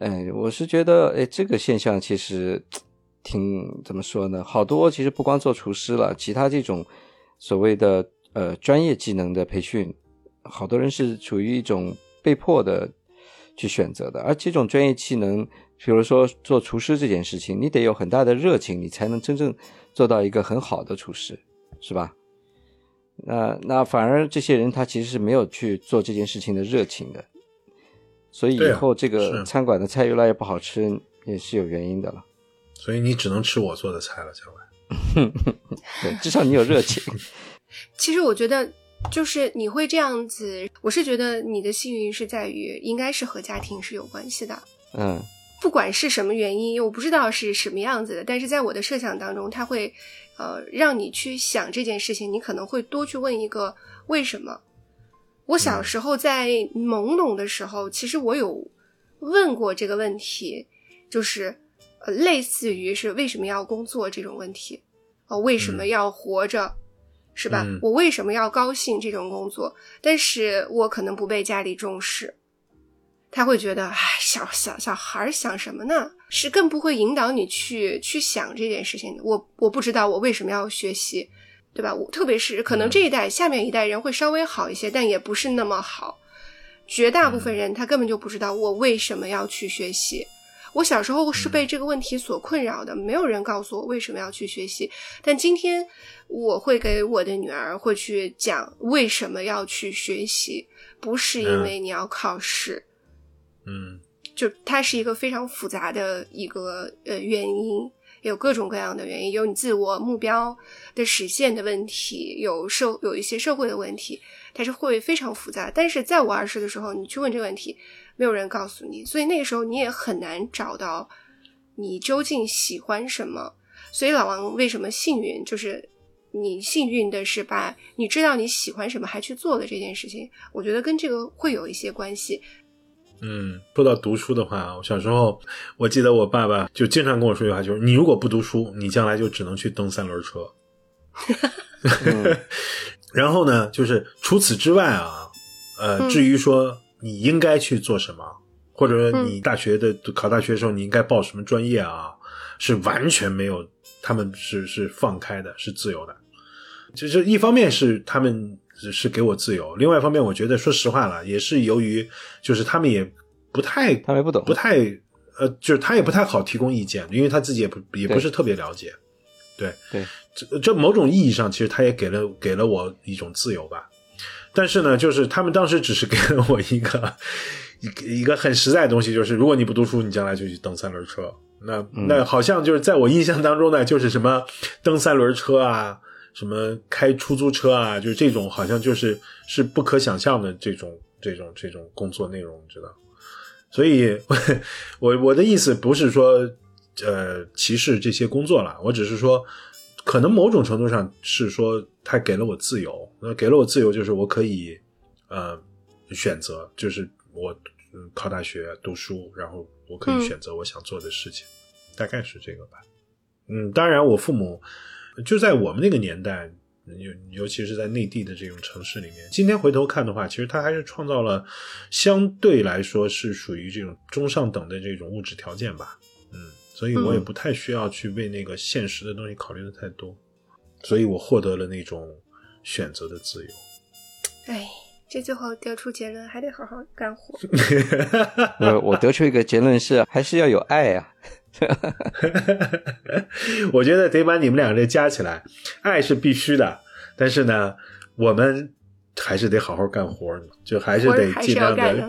Speaker 1: 哎，我是觉得哎这个现象其实挺怎么说呢？好多其实不光做厨师了，其他这种所谓的。呃，专业技能的培训，好多人是处于一种被迫的去选择的。而这种专业技能，比如说做厨师这件事情，你得有很大的热情，你才能真正做到一个很好的厨师，是吧？那那反而这些人他其实是没有去做这件事情的热情的，所以以后这个餐馆的菜越来越不好吃，也是有原因的了。
Speaker 3: 所以你只能吃我做的菜了，小
Speaker 1: 文。*laughs* 对，至少你有热情。*laughs*
Speaker 2: 其实我觉得，就是你会这样子，我是觉得你的幸运是在于，应该是和家庭是有关系的。
Speaker 1: 嗯，
Speaker 2: 不管是什么原因，我不知道是什么样子的，但是在我的设想当中，他会，呃，让你去想这件事情，你可能会多去问一个为什么。我小时候在懵懂的时候，其实我有问过这个问题，就是呃，类似于是为什么要工作这种问题，哦，为什么要活着？是吧？我为什么要高兴这种工作？但是我可能不被家里重视，他会觉得，哎，小小小孩想什么呢？是更不会引导你去去想这件事情。我我不知道我为什么要学习，对吧？我特别是可能这一代下面一代人会稍微好一些，但也不是那么好。绝大部分人他根本就不知道我为什么要去学习。我小时候是被这个问题所困扰的，没有人告诉我为什么要去学习。但今天我会给我的女儿会去讲为什么要去学习，不是因为你要考试，
Speaker 3: 嗯，
Speaker 2: 就它是一个非常复杂的一个呃原因。有各种各样的原因，有你自我目标的实现的问题，有社有一些社会的问题，它是会非常复杂。但是在我二十的时候，你去问这个问题，没有人告诉你，所以那个时候你也很难找到你究竟喜欢什么。所以老王为什么幸运，就是你幸运的是把你知道你喜欢什么还去做了这件事情，我觉得跟这个会有一些关系。
Speaker 3: 嗯，说到读书的话，我小时候我记得我爸爸就经常跟我说一句话，就是你如果不读书，你将来就只能去蹬三轮车。*laughs* 然后呢，就是除此之外啊，呃，至于说你应该去做什么，或者说你大学的考大学的时候你应该报什么专业啊，是完全没有，他们是是放开的，是自由的。其实一方面是他们。是给我自由。另外一方面，我觉得说实话了，也是由于就是他们也不太，
Speaker 1: 他们不懂，
Speaker 3: 不太呃，就是他也不太好提供意见，因为他自己也不也不是特别了解。对
Speaker 1: 对，
Speaker 3: 这这某种意义上，其实他也给了给了我一种自由吧。但是呢，就是他们当时只是给了我一个一一个很实在的东西，就是如果你不读书，你将来就去蹬三轮车。那那好像就是在我印象当中呢，就是什么蹬三轮车啊。什么开出租车啊，就是这种，好像就是是不可想象的这种这种这种工作内容，你知道？所以，*laughs* 我我的意思不是说呃歧视这些工作了，我只是说，可能某种程度上是说他给了我自由，那给了我自由，就是我可以呃选择，就是我考大学读书，然后我可以选择我想做的事情，大概是这个吧。嗯，当然我父母。就在我们那个年代，尤尤其是在内地的这种城市里面，今天回头看的话，其实他还是创造了相对来说是属于这种中上等的这种物质条件吧。嗯，所以我也不太需要去为那个现实的东西考虑的太多，所以我获得了那种选择的自由。
Speaker 2: 哎，这最后得出结论，还得好好干活。*laughs*
Speaker 1: 我我得出一个结论是，还是要有爱呀。*laughs*
Speaker 3: 我觉得得把你们两个人加起来，爱是必须的，但是呢，我们还是得好好干活，就还是得尽量的。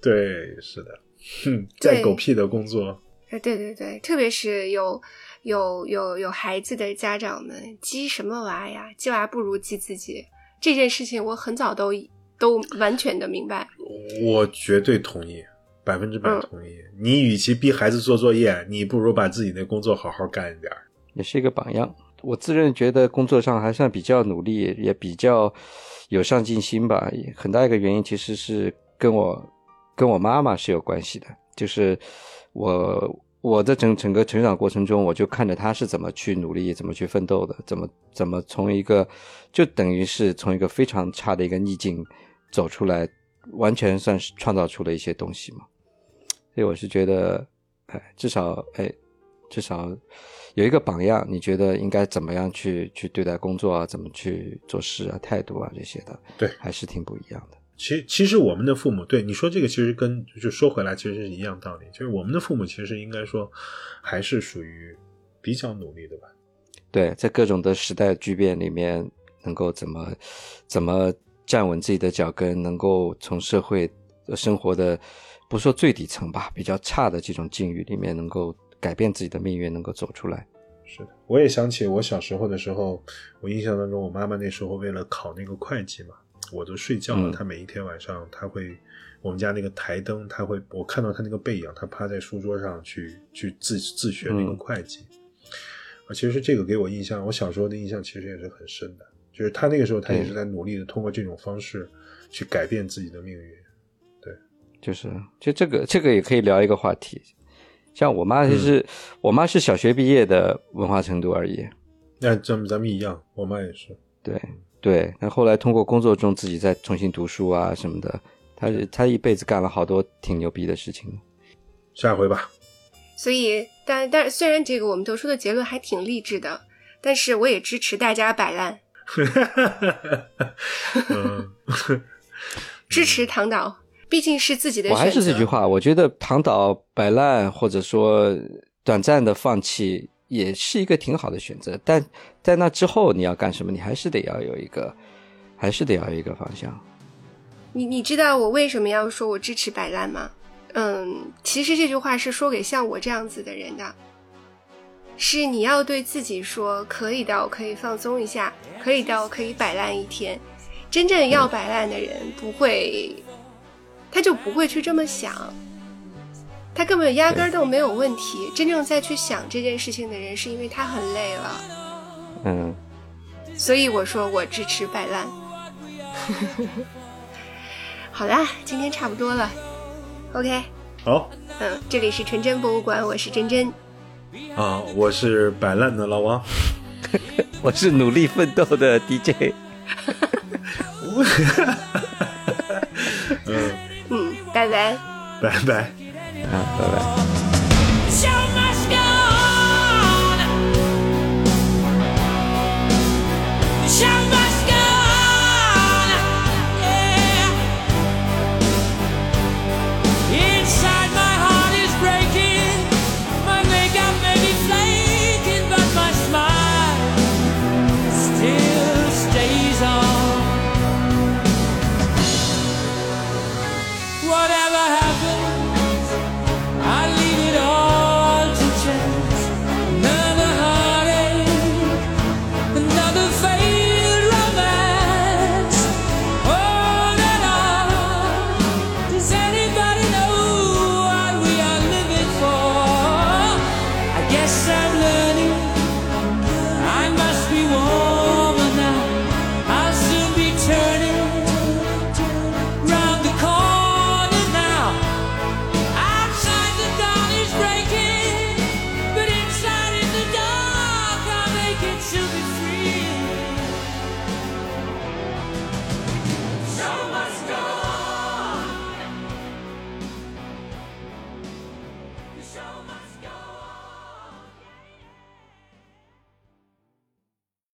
Speaker 3: 对，是的，哼再狗屁的工作。
Speaker 2: 对对对，特别是有有有有孩子的家长们，鸡什么娃呀？鸡娃不如鸡自己。这件事情我很早都都完全的明白。
Speaker 3: 我绝对同意。百分之百同意。你与其逼孩子做作业，你不如把自己的工作好好干一点儿
Speaker 1: 也是一个榜样。我自认觉得工作上还算比较努力，也比较有上进心吧。很大一个原因其实是跟我跟我妈妈是有关系的。就是我我的整整个成长过程中，我就看着她是怎么去努力、怎么去奋斗的，怎么怎么从一个就等于是从一个非常差的一个逆境走出来。完全算是创造出了一些东西嘛，所以我是觉得，哎，至少哎，至少有一个榜样，你觉得应该怎么样去去对待工作啊，怎么去做事啊，态度啊这些的，
Speaker 3: 对，
Speaker 1: 还是挺不一样的。
Speaker 3: 其其实我们的父母，对你说这个，其实跟就说回来，其实是一样道理，就是我们的父母其实应该说还是属于比较努力的吧？
Speaker 1: 对，在各种的时代巨变里面，能够怎么怎么。站稳自己的脚跟，能够从社会生活的不说最底层吧，比较差的这种境遇里面，能够改变自己的命运，能够走出来。
Speaker 3: 是的，我也想起我小时候的时候，我印象当中，我妈妈那时候为了考那个会计嘛，我都睡觉了，她每一天晚上，她会我们家那个台灯，她会我看到她那个背影，她趴在书桌上去去自自学那个会计。啊，其实这个给我印象，我小时候的印象其实也是很深的。就是他那个时候，他也是在努力的通过这种方式去改变自己的命运。对，
Speaker 1: 就是就这个，这个也可以聊一个话题。像我妈，其实我妈是小学毕业的文化程度而已。
Speaker 3: 那咱们咱们一样，我妈也是。
Speaker 1: 对对，那后来通过工作中自己再重新读书啊什么的，她她一辈子干了好多挺牛逼的事情。
Speaker 3: 下回吧。
Speaker 2: 所以，但但虽然这个我们得出的结论还挺励志的，但是我也支持大家摆烂。*laughs* 支持唐导，毕竟是自己的。
Speaker 1: 我还是这句话，我觉得唐导摆烂或者说短暂的放弃，也是一个挺好的选择。但在那之后，你要干什么？你还是得要有一个，还是得要有一个方向。
Speaker 2: 你你知道我为什么要说我支持摆烂吗？嗯，其实这句话是说给像我这样子的人的。是你要对自己说，可以的，我可以放松一下，可以的，我可以摆烂一天。真正要摆烂的人不会，他就不会去这么想，他根本压根儿都没有问题。真正再去想这件事情的人，是因为他很累了。
Speaker 1: 嗯，
Speaker 2: 所以我说我支持摆烂。*laughs* 好啦，今天差不多了，OK。
Speaker 3: 好，
Speaker 2: 嗯，这里是纯真博物馆，我是真真。
Speaker 3: 啊，我是摆烂的老王，*laughs*
Speaker 1: 我是努力奋斗的 DJ。
Speaker 3: 嗯 *laughs*
Speaker 2: 嗯，拜拜，
Speaker 3: 拜拜。
Speaker 1: 啊，拜拜。